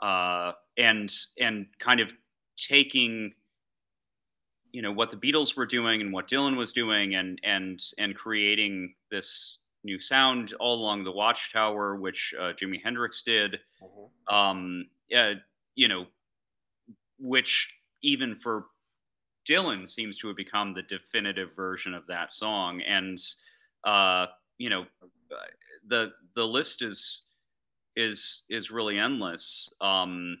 uh, and and kind of taking you know what the Beatles were doing and what Dylan was doing, and and and creating this new sound all along the Watchtower, which uh, Jimi Hendrix did. Mm-hmm. Um, yeah, you know, which even for Dylan seems to have become the definitive version of that song, and uh, you know, the the list is is is really endless. Um,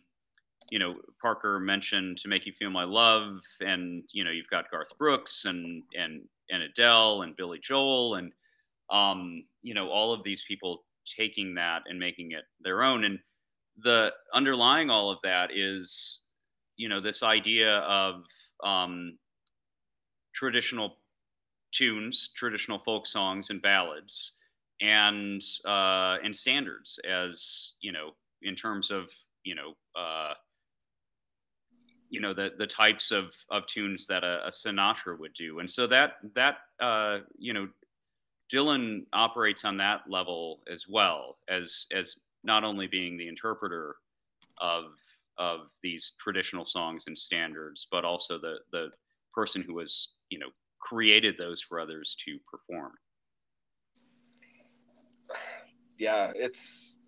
you know, Parker mentioned "To Make You Feel My Love," and you know, you've got Garth Brooks and and and Adele and Billy Joel, and um, you know, all of these people taking that and making it their own. And the underlying all of that is, you know, this idea of um, traditional tunes, traditional folk songs and ballads, and uh, and standards as you know, in terms of you know. Uh, you know the the types of of tunes that a, a Sinatra would do, and so that that uh, you know Dylan operates on that level as well as as not only being the interpreter of of these traditional songs and standards, but also the the person who has you know created those for others to perform. Yeah, it's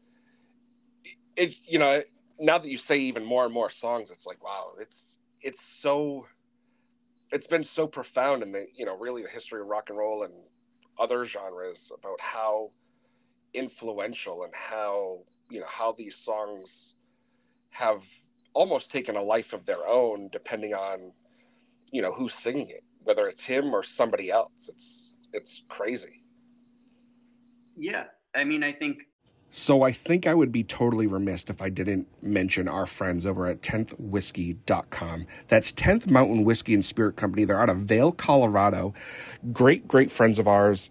it. You know, now that you say even more and more songs, it's like wow, it's it's so it's been so profound in the you know really the history of rock and roll and other genres about how influential and how you know how these songs have almost taken a life of their own depending on you know who's singing it whether it's him or somebody else it's it's crazy yeah i mean i think so I think I would be totally remiss if I didn't mention our friends over at 10thwhiskey.com. That's 10th Mountain Whiskey and Spirit Company. They're out of Vail, Colorado. Great, great friends of ours.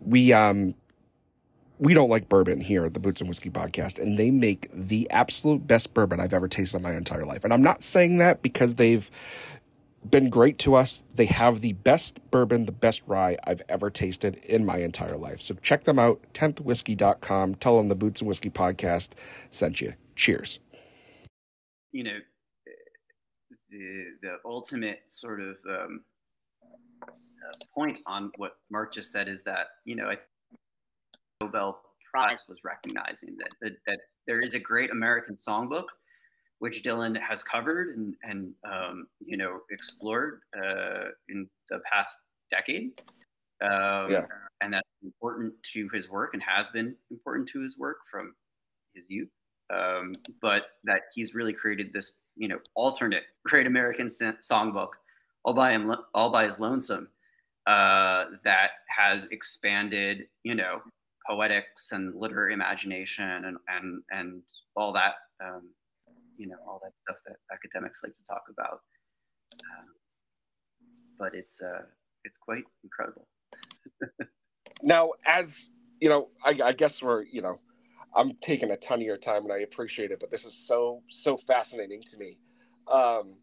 We um we don't like bourbon here at the Boots and Whiskey podcast, and they make the absolute best bourbon I've ever tasted in my entire life. And I'm not saying that because they've been great to us. They have the best bourbon, the best rye I've ever tasted in my entire life. So check them out, 10thwhiskey.com. Tell them the Boots and Whiskey podcast sent you. Cheers. You know, the the ultimate sort of um, uh, point on what Mark just said is that you know, I Nobel Prize was recognizing that, that that there is a great American songbook which Dylan has covered and, and um, you know, explored uh, in the past decade. Um, yeah. And that's important to his work and has been important to his work from his youth. Um, but that he's really created this, you know, alternate [laughs] Great American Songbook all by him, all by his lonesome, uh, that has expanded, you know, poetics and literary imagination and and and all that um, you know all that stuff that academics like to talk about. Uh, but it's uh, it's quite incredible. [laughs] now, as you know, I, I guess we're you know, I'm taking a ton of your time and I appreciate it, but this is so so fascinating to me. Um,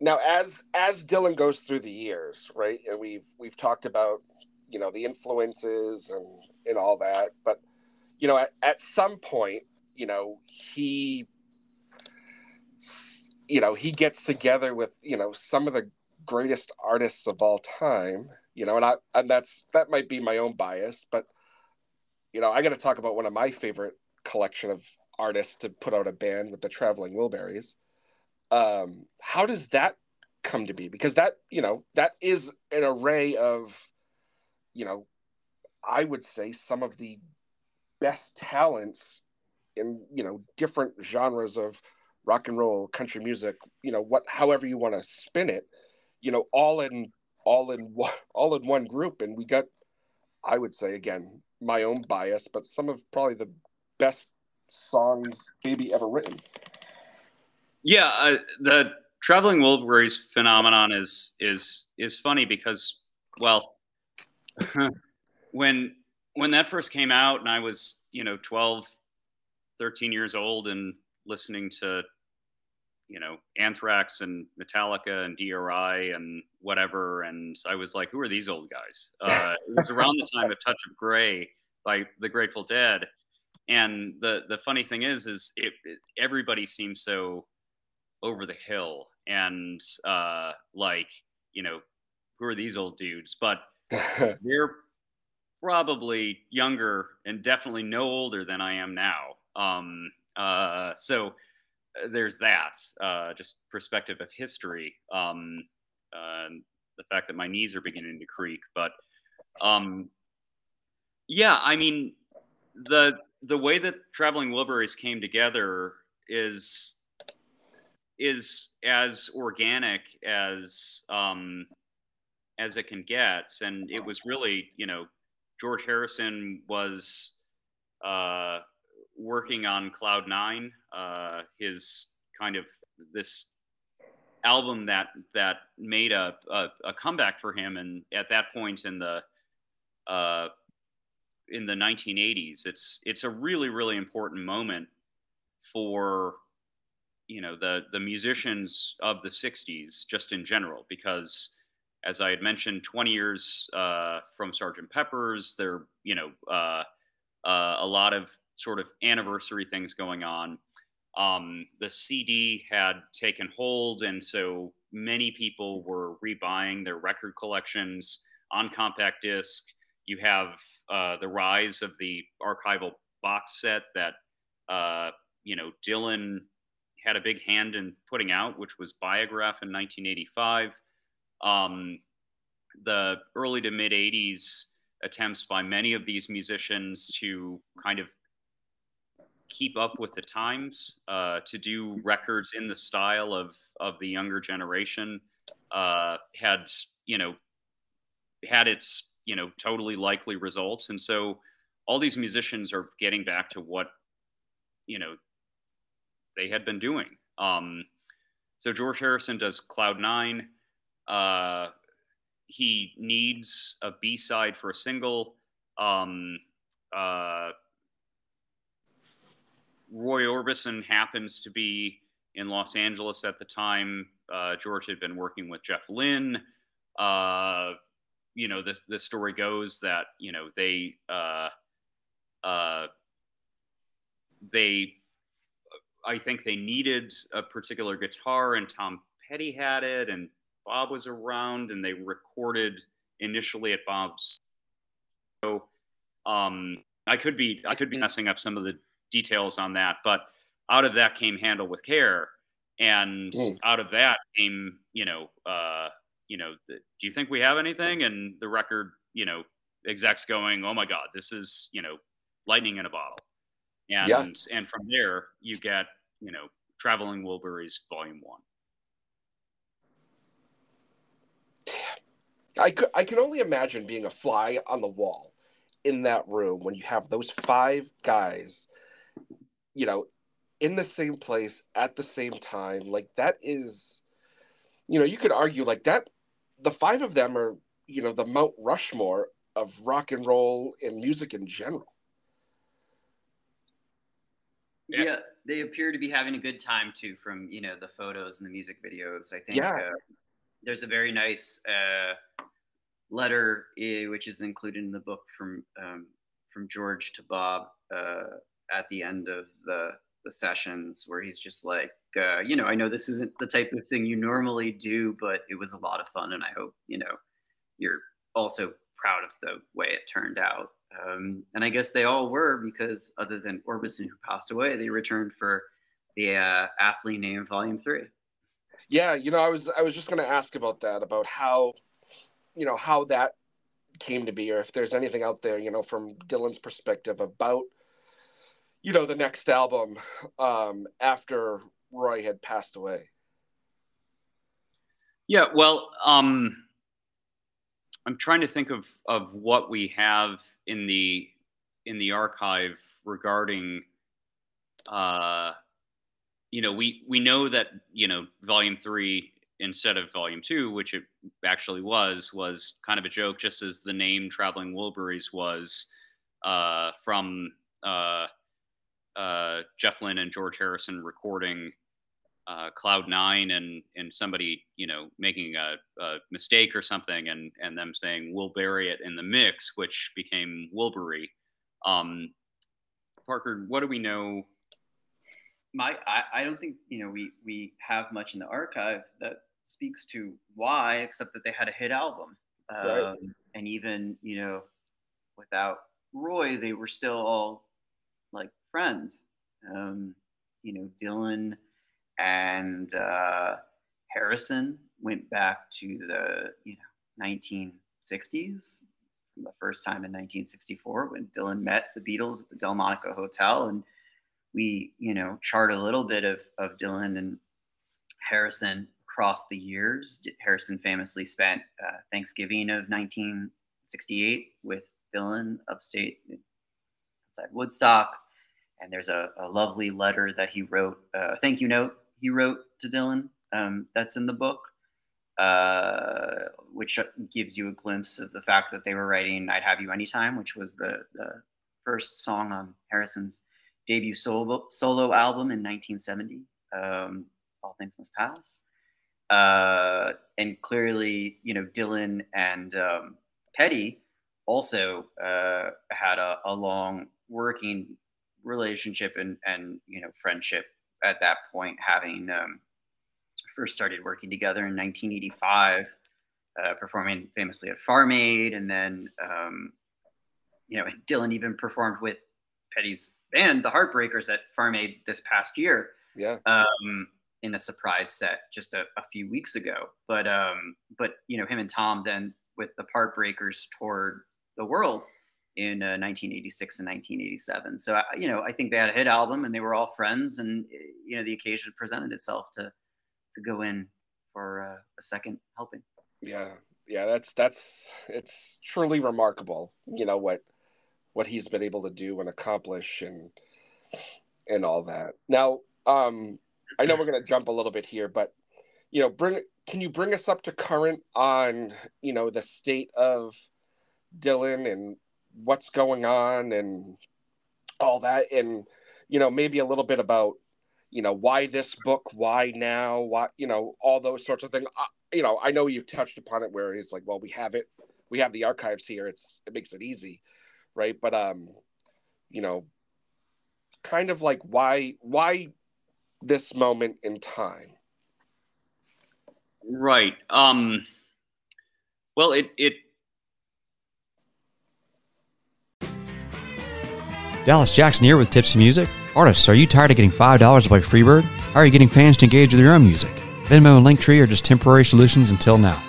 now, as as Dylan goes through the years, right, and we've we've talked about you know the influences and and all that, but you know at, at some point you know he you know, he gets together with, you know, some of the greatest artists of all time, you know, and I and that's that might be my own bias, but you know, I got to talk about one of my favorite collection of artists to put out a band with the Traveling Wilburys. Um, how does that come to be? Because that, you know, that is an array of, you know, I would say some of the best talents in, you know, different genres of rock and roll, country music, you know, what however you want to spin it, you know, all in all in [laughs] one all in one group. And we got, I would say again, my own bias, but some of probably the best songs maybe ever written. Yeah, uh, the traveling Wilburys phenomenon is is is funny because well, [laughs] when when that first came out and I was you know 12, 13 years old and listening to you know Anthrax and Metallica and DRI and whatever, and I was like, who are these old guys? [laughs] Uh, it was around the time of Touch of Grey by the Grateful Dead, and the the funny thing is, is it, it, everybody seems so over the hill and uh, like you know who are these old dudes? But [laughs] they're probably younger and definitely no older than I am now. Um, uh, so there's that uh, just perspective of history um, uh, the fact that my knees are beginning to creak but um, yeah i mean the the way that traveling wilburys came together is is as organic as um, as it can get. And it was really you know george harrison was uh, working on Cloud Nine, uh, his kind of this album that that made a, a, a, comeback for him, and at that point in the uh, in the 1980s, it's it's a really really important moment for you know the the musicians of the '60s, just in general, because as I had mentioned, 20 years uh, from Sergeant Pepper's, there you know uh, uh, a lot of sort of anniversary things going on. Um, the CD had taken hold, and so many people were rebuying their record collections on compact disc. You have uh, the rise of the archival box set that uh, you know Dylan had a big hand in putting out, which was Biograph in 1985. Um, the early to mid 80s attempts by many of these musicians to kind of keep up with the times, uh, to do records in the style of of the younger generation, uh, had you know had its you know totally likely results, and so all these musicians are getting back to what you know they had been doing. Um, so George Harrison does Cloud Nine. Uh, he needs a B side for a single. Um, uh, Roy Orbison happens to be in Los Angeles at the time. Uh, George had been working with Jeff Lynne. Uh, you know, this the story goes that you know they uh, uh, they I think they needed a particular guitar, and Tom Petty had it, and Bob was around, and they recorded initially at Bob's. So, um, I could be I could be messing up some of the details on that, but out of that came Handle with Care, and mm. out of that came you know uh, you know the, do you think we have anything? And the record you know execs going, oh my god, this is you know lightning in a bottle, and yeah. and from there you get you know Traveling Wilburys Volume One. I could, I can only imagine being a fly on the wall in that room when you have those five guys, you know, in the same place at the same time. Like that is, you know, you could argue like that. The five of them are, you know, the Mount Rushmore of rock and roll and music in general. Yeah. yeah. they appear to be having a good time too, from you know the photos and the music videos. I think yeah. uh, there's a very nice uh, letter uh, which is included in the book from um, from George to Bob uh, at the end of the the sessions where he's just like, uh, you know, I know this isn't the type of thing you normally do, but it was a lot of fun, and I hope you know you're also proud of the way it turned out. Um, and I guess they all were because other than Orbison who passed away, they returned for the uh, aptly named Volume Three. Yeah, you know, I was I was just going to ask about that, about how, you know, how that came to be, or if there's anything out there, you know, from Dylan's perspective about, you know, the next album um, after Roy had passed away. Yeah, well, um, I'm trying to think of of what we have in the in the archive regarding uh, you know, we we know that you know volume three instead of volume two, which it actually was, was kind of a joke, just as the name Traveling Wilburys was uh, from uh, uh, Jeff Lynne and George Harrison recording uh, Cloud Nine, and and somebody you know making a, a, mistake or something, and and them saying we'll bury it in the mix, which became Wilbury. Um, Parker, what do we know my I, I don't think you know we we have much in the archive that speaks to why, except that they had a hit album, right. um, and even you know without Roy, they were still all like friends. Um, you know, Dylan and uh, Harrison went back to the you know 1960s the first time in 1964 when Dylan met the Beatles at the Delmonico Hotel and we, you know, chart a little bit of, of Dylan and Harrison across the years. Harrison famously spent uh, Thanksgiving of 1968 with Dylan upstate outside Woodstock. And there's a, a lovely letter that he wrote, a uh, thank you note he wrote to Dylan um, that's in the book, uh, which gives you a glimpse of the fact that they were writing I'd Have You Anytime, which was the, the first song on Harrison's debut solo, solo album in 1970. um, All Things Must Pass. Uh, and clearly, you know, Dylan and um, Petty also uh, had a, a long working relationship and, and, you know, friendship at that point, having um, first started working together in 1985, uh, performing famously at Farm Aid. And then, um, you know, Dylan even performed with Petty's band, the Heartbreakers, at Farm Aid this past year. Yeah. Um, in a surprise set just a, a few weeks ago. But um, but you know, him and Tom then with the Heartbreakers toured the world in uh, 1986 and 1987. So you know, I think they had a hit album and they were all friends, and you know, the occasion presented itself to to go in for uh, a second helping. Yeah, yeah, that's that's it's truly remarkable. You know what what he's been able to do and accomplish and and all that. Now, um, I know we're going to jump a little bit here, but you know, bring can you bring us up to current on you know the state of Dylan and what's going on and all that, and you know maybe a little bit about you know why this book, why now, why you know all those sorts of things. Uh, you know, I know you touched upon it where it's like, well, we have it, we have the archives here. It's it makes it easy, right? But um, you know, kind of like why why this moment in time? Right. Um, well, it it Dallas Jackson here with Tips Tipsee Music. Artists, are you tired of getting $5 to play Freebird? How are you getting fans to engage with your own music? Venmo and Linktree are just temporary solutions until now.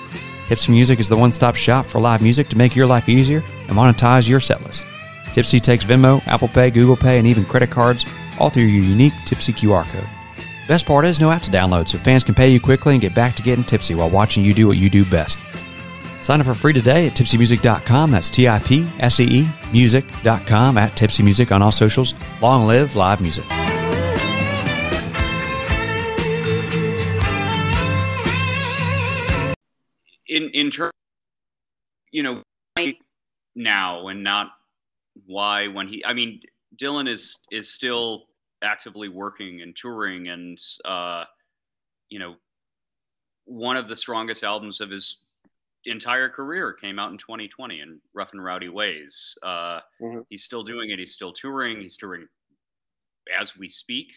Tipsee Music is the one stop shop for live music to make your life easier and monetize your setlist. Tipsee takes Venmo, Apple Pay, Google Pay, and even credit cards, all through your unique Tipsee QR code. Best part is no app to download, so fans can pay you quickly and get back to getting tipsy while watching you do what you do best. Sign up for free today at tipseemusic.com. That's T I P S E E music.com at Tipsee Music on all socials. Long live live music. In in terms, you know, why now and not why when he. I mean, Dylan is is still actively working and touring, and uh, you know, one of the strongest albums of his entire career came out in 2020 in Rough and Rowdy Ways. Uh, Mhm. He's still doing it. He's still touring. He's touring as we speak.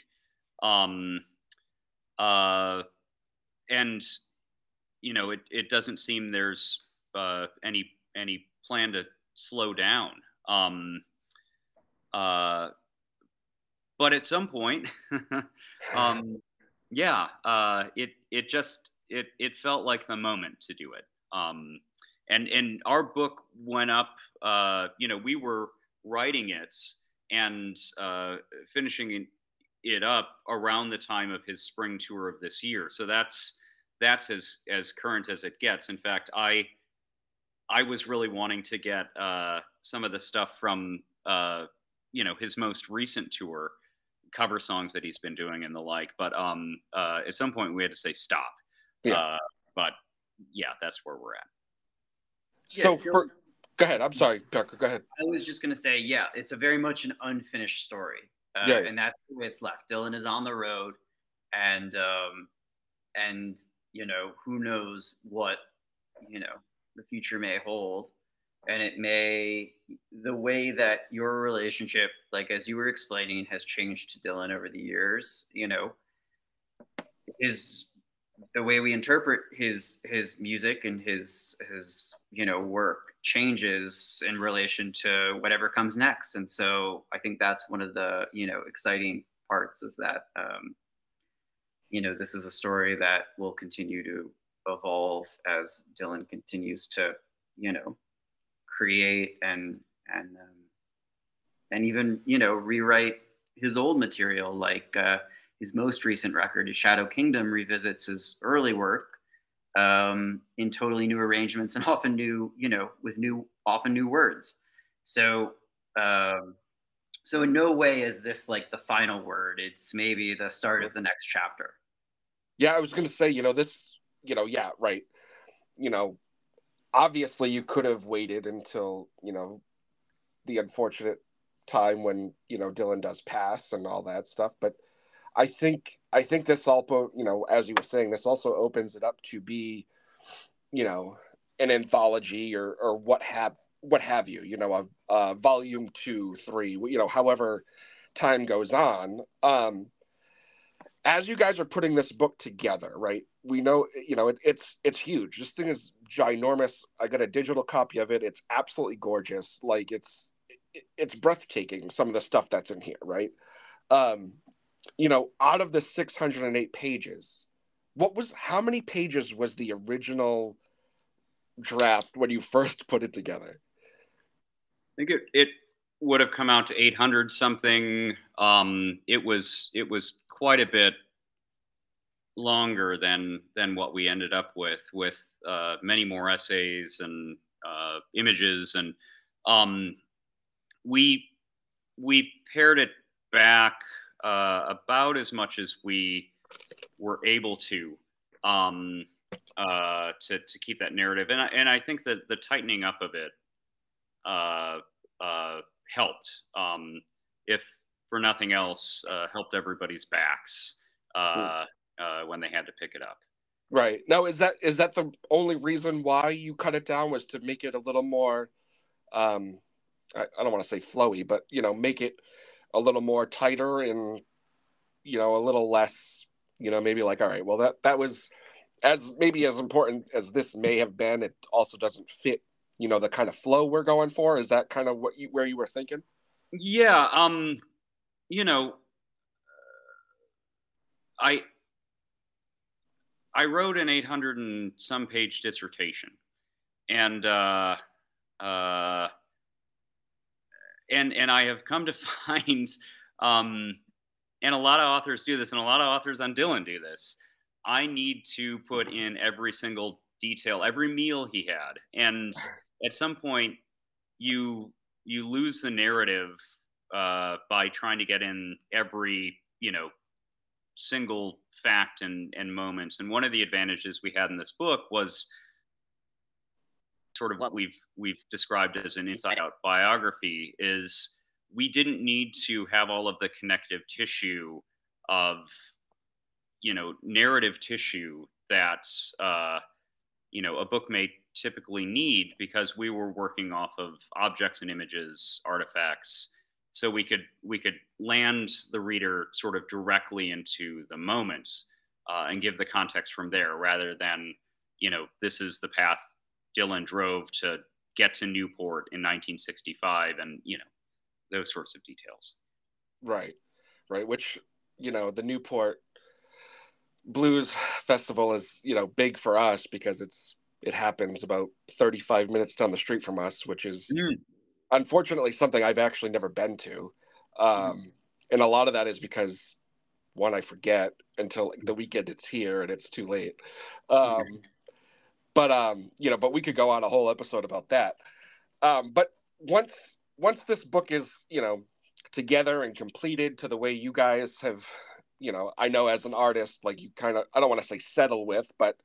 Um, uh, and you know, it, it doesn't seem there's uh, any any plan to slow down. Um, uh, but at some point, [laughs] um, yeah, uh, it it just it it felt like the moment to do it. Um, and and our book went up. Uh, you know, we were writing it and uh, finishing it- it up around the time of his spring tour of this year. So that's that's as as current as it gets. In fact, I I was really wanting to get uh, some of the stuff from uh, you know his most recent tour, cover songs that he's been doing and the like. But um, uh, at some point we had to say stop. Yeah. Uh, but yeah, that's where we're at. So Yeah, for go ahead. I'm sorry, Tucker. Go ahead. I was just gonna say, yeah, it's a very much an unfinished story, uh, Yeah. and that's the way it's left. Dylan is on the road, and um, and you know who knows what you know the future may hold, and it may the way that your relationship, like as you were explaining, has changed to Dylan over the years. You know, his the way we interpret his his music and his his you know work changes in relation to whatever comes next and so i think that's one of the you know exciting parts is that um, you know this is a story that will continue to evolve as dylan continues to you know create and and um, and even you know rewrite his old material. Like uh, his most recent record shadow kingdom revisits his early work um, in totally new arrangements and [laughs] often new you know with new often new words. So um, so in no way is this like the final word. It's maybe the start of the next chapter Yeah, I was going to say, you know, this, you know, yeah, right. You know, obviously you could have waited until, you know, the unfortunate time when, you know, Dylan does pass and all that stuff. But I think I think this also, you know, as you were saying, this also opens it up to be, you know, an anthology or or what have what have you, you know, a, a volume two, three, you know, however time goes on. Um, as you guys are putting this book together, right? We know, you know, it, it's it's huge. This thing is ginormous. I got a digital copy of it. It's absolutely gorgeous. Like it's it, it's breathtaking. Some of the stuff that's in here, right? Um, you know, out of the 608 pages, what was how many pages was the original draft when you first [laughs] put it together? I think it, it would have come out to 800 something. Um, it was it was quite a bit longer than than what we ended up with, with uh, many more essays and uh, images, and um, we we pared it back uh, about as much as we were able to um, uh, to to keep that narrative, and I, and I think that the tightening up of it uh, uh, helped. Um, if for nothing else, uh, helped everybody's backs uh, uh, when they had to pick it up. Right now, is that is that the only reason why you cut it down was to make it a little more? Um, I, I don't want to say flowy, but you know, make it a little more tighter and you know a little less. You know, maybe like all right, well that that was as maybe as important as this may have been. It also doesn't fit you know the kind of flow we're going for is that kind of what you where you were thinking yeah um you know i i wrote an 800 and some page dissertation and uh uh and and i have come to [laughs] find um and a lot of authors do this and a lot of authors on dylan do this. I need to put in every single detail every meal he had. And at some point you you lose the narrative uh, by trying to get in every you know single fact and and moments and one of the advantages we had in this book was sort of what we've we've described as an inside out biography is we didn't need to have all of the connective tissue of you know narrative tissue that uh, you know a book may typically need because we were working off of objects and images, artifacts. So we could we could land the reader sort of directly into the moment uh, and give the context from there, rather than you know this is the path Dylan drove to get to Newport in 1965, and you know those sorts of details. Right, right. Which you know the Newport Blues Festival is you know big for us because it's it happens about 35 minutes down the street from us, which is mm. Unfortunately something I've actually never been to. Um, mm. And a lot of that is because one, I forget until the weekend it's here and it's too late. Um, but um, you know, but we could go on a whole episode about that. Um, but once once this book is you know together and completed to the way you guys have, you know, I know as an artist, like you kind of I don't want to say settle with, but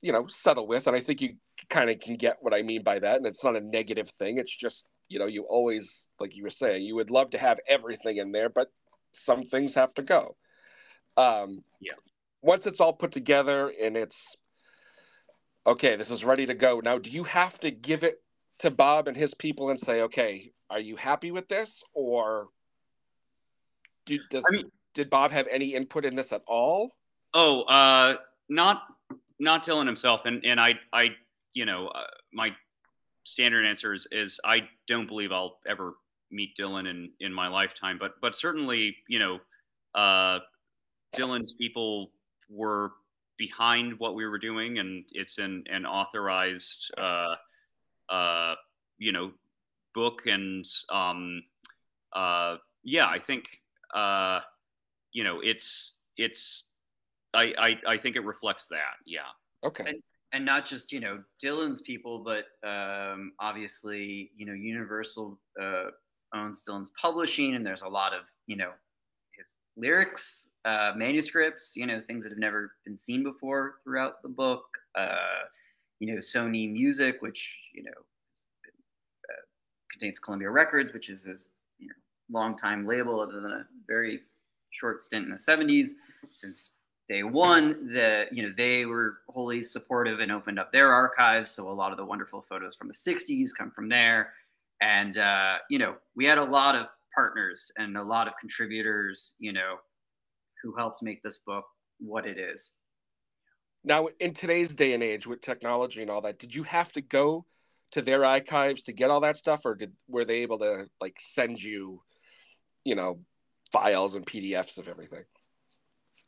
you know settle with and i think you kind of can get what i mean by that and it's not a negative thing it's just you know you always like you were saying you would love to have everything in there but some things have to go. Um yeah. once it's all put together and it's okay this is ready to go. Now do you have to give it to bob and his people and say okay are you happy with this? Or do, does, I mean, did bob have any input in this at all? Oh uh not not Dylan himself, and and I I you know uh, my standard answer is is I don't believe I'll ever meet Dylan in in my lifetime, but but certainly you know uh, Dylan's people were behind what we were doing, and it's an an authorized uh, uh, you know book, and um, uh, yeah, I think uh, you know it's it's I, I, I think it reflects that. Yeah. Okay. And, and not just you know Dylan's people, but um, obviously you know Universal uh, owns Dylan's publishing, and there's a lot of you know his lyrics, uh, manuscripts, you know things that have never been seen before throughout the book. Uh, you know Sony Music, which you know been, uh, contains Columbia Records, which is his you know longtime label, other than a very short stint in the 70s. Since day one, the you know they were wholly supportive and opened up their archives. So a lot of the wonderful photos from the 60s come from there. And uh, you know, we had a lot of partners and a lot of contributors, you know, who helped make this book what it is. Now, in today's day and age with technology and all that, did you have to go to their archives to get all that stuff, or did were they able to like send you, you know, files and PDFs of everything?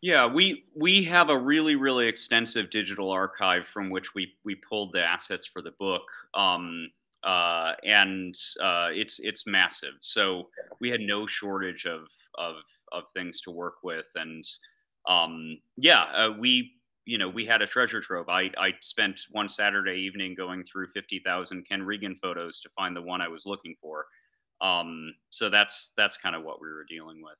Yeah, we we have a really really extensive digital archive from which we we pulled the assets for the book, um, uh, and uh, it's it's massive. So we had no shortage of of of things to work with, and um, yeah, uh, we you know we had a treasure trove. I I spent one Saturday evening going through fifty thousand Ken Regan photos to find the one I was looking for. Um, so that's that's kind of what we were dealing with.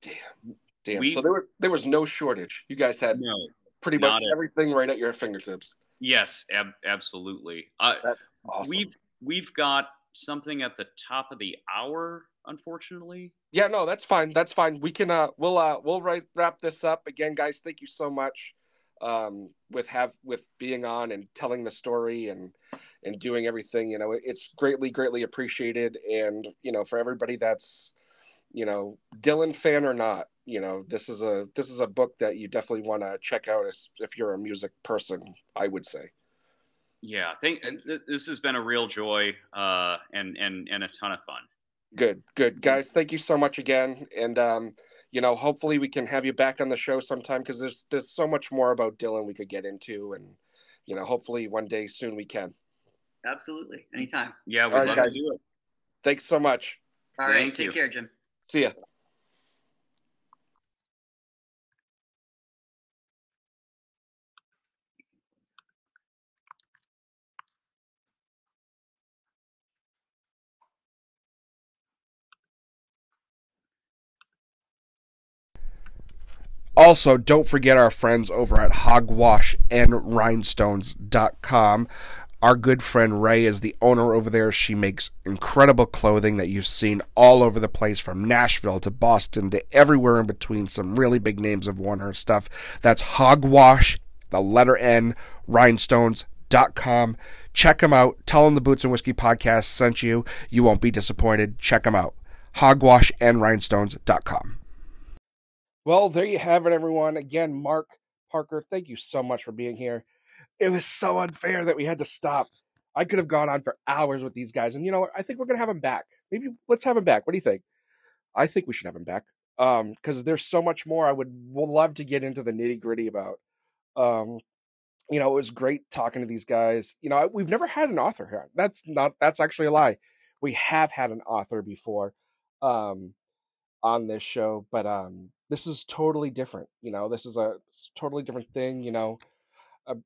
Damn. Damn. We- so there were there was no shortage. You guys had No, pretty much a- everything right at your fingertips. yes, ab- absolutely. Uh, awesome. We've we've got something at the top of the hour, unfortunately. Yeah, no, that's fine. That's fine. We can uh we'll uh we'll write, wrap this up again, guys. Thank you so much um with have with being on and telling the story and and doing everything. You know, it's greatly greatly appreciated. And you know, for everybody that's you know Dylan fan or not, you know, this is a this is a book that you definitely want to check out as, if you're a music person. I would say. Yeah, thank. and This has been a real joy, uh, and and and a ton of fun. Good, good guys. Thank you so much again, and um, you know, hopefully we can have you back on the show sometime because there's there's so much more about Dylan we could get into, and you know, hopefully one day soon we can. Absolutely. Anytime. Yeah, we'd All right, love guys. to do it. Thanks so much. All right. Thank Take you. care, Jim. See ya. Also, don't forget our friends over at hogwashandrhinestones.com. Our good friend Ray is the owner over there. She makes incredible clothing that you've seen all over the place from Nashville to Boston to everywhere in between. Some really big names have worn her stuff. That's hogwash, the letter N, rhinestones.com. Check them out. Tell them the Boots and Whiskey podcast sent you. You won't be disappointed. Check them out. Hogwashandrhinestones.com. Well, there you have it, everyone. Again, Mark Parker, thank you so much for being here. It was so unfair that we had to stop. I could have gone on for hours with these guys, and you know what? I think we're gonna have him back. Maybe let's have him back. What do you think? I think we should have him back. Um, because there's so much more I would, would love to get into the nitty gritty about. Um, you know, it was great talking to these guys. You know, I, we've never had an author here. That's not. That's actually a lie. We have had an author before. Um, on this show, but um, this is totally different. You know, this is a totally different thing. You know, a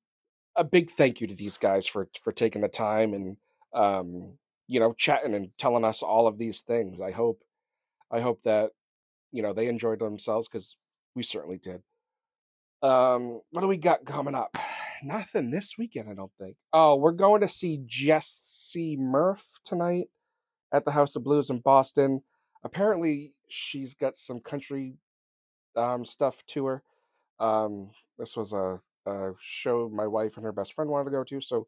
a big thank you to these guys for for taking the time and um, you know, chatting and telling us all of these things. I hope, I hope that you know they enjoyed themselves because we certainly did. Um, what do we got coming up? [sighs] Nothing this weekend, I don't think. Oh, we're going to see Jessie Murph tonight at the House of Blues in Boston apparently she's got some country um, stuff to her. Um, this was a, a show my wife and her best friend wanted to go to, so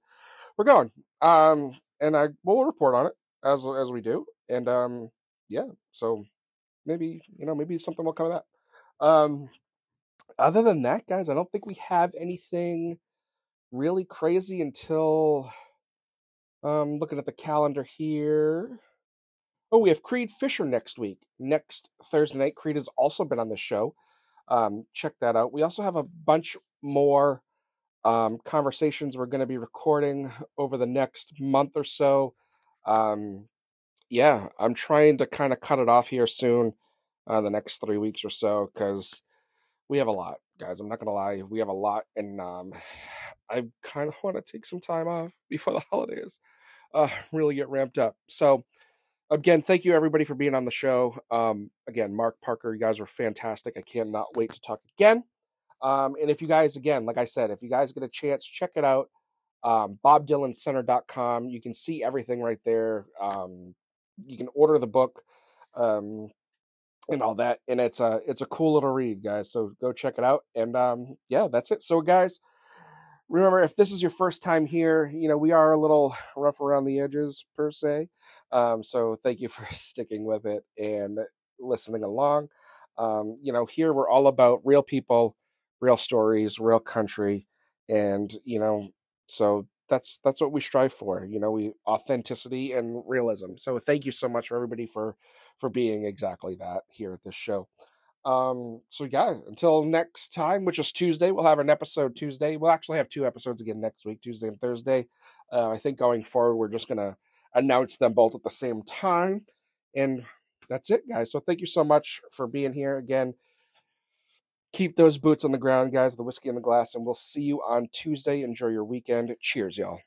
we're going. Um, and I we'll report on it as as we do. And um, yeah, so maybe you know maybe something will come of that. Um, other than that, guys, I don't think we have anything really crazy until um looking at the calendar here. Oh, we have Creed Fisher next week. Next Thursday night, Creed has also been on the show. Um, check that out. We also have a bunch more um, conversations we're going to be recording over the next month or so. Um, yeah, I'm trying to kind of cut it off here soon, uh, the next three weeks or so, because we have a lot, guys. I'm not going to lie. We have a lot, and um, [sighs] I kind of want to take some time off before the [laughs] holidays, uh, really get ramped up. So, again, thank you everybody for being on the show. Um, again, Mark Parker, you guys are fantastic. I cannot wait to talk again. Um, and if you guys, again, like I said, if you guys get a chance, check it out. Um, BobDylanCenter.com. You can see everything right there. Um, you can order the book. Um, and all that. And it's a it's a cool little read, guys. So go check it out. And um, yeah, that's it. So guys, remember if this is your first time here, you know we are a little rough around the edges per se. Um, so thank you [laughs] for sticking with it and listening along. Um, you know, here we're all about real people, real stories, real country, and you know, so that's that's what we strive for. You know, we authenticity and realism. So thank you so much for everybody for for being exactly that here at this show. Um, so yeah, until next time, which is Tuesday, we'll have an episode Tuesday. We'll actually have two episodes again next week, Tuesday and Thursday. Uh, I think going forward, we're just gonna announce them both at the same time, and that's it, guys. So thank you so much for being here again. Keep those boots on the ground, guys, the whiskey in the glass, and we'll see you on Tuesday. Enjoy your weekend. Cheers, y'all.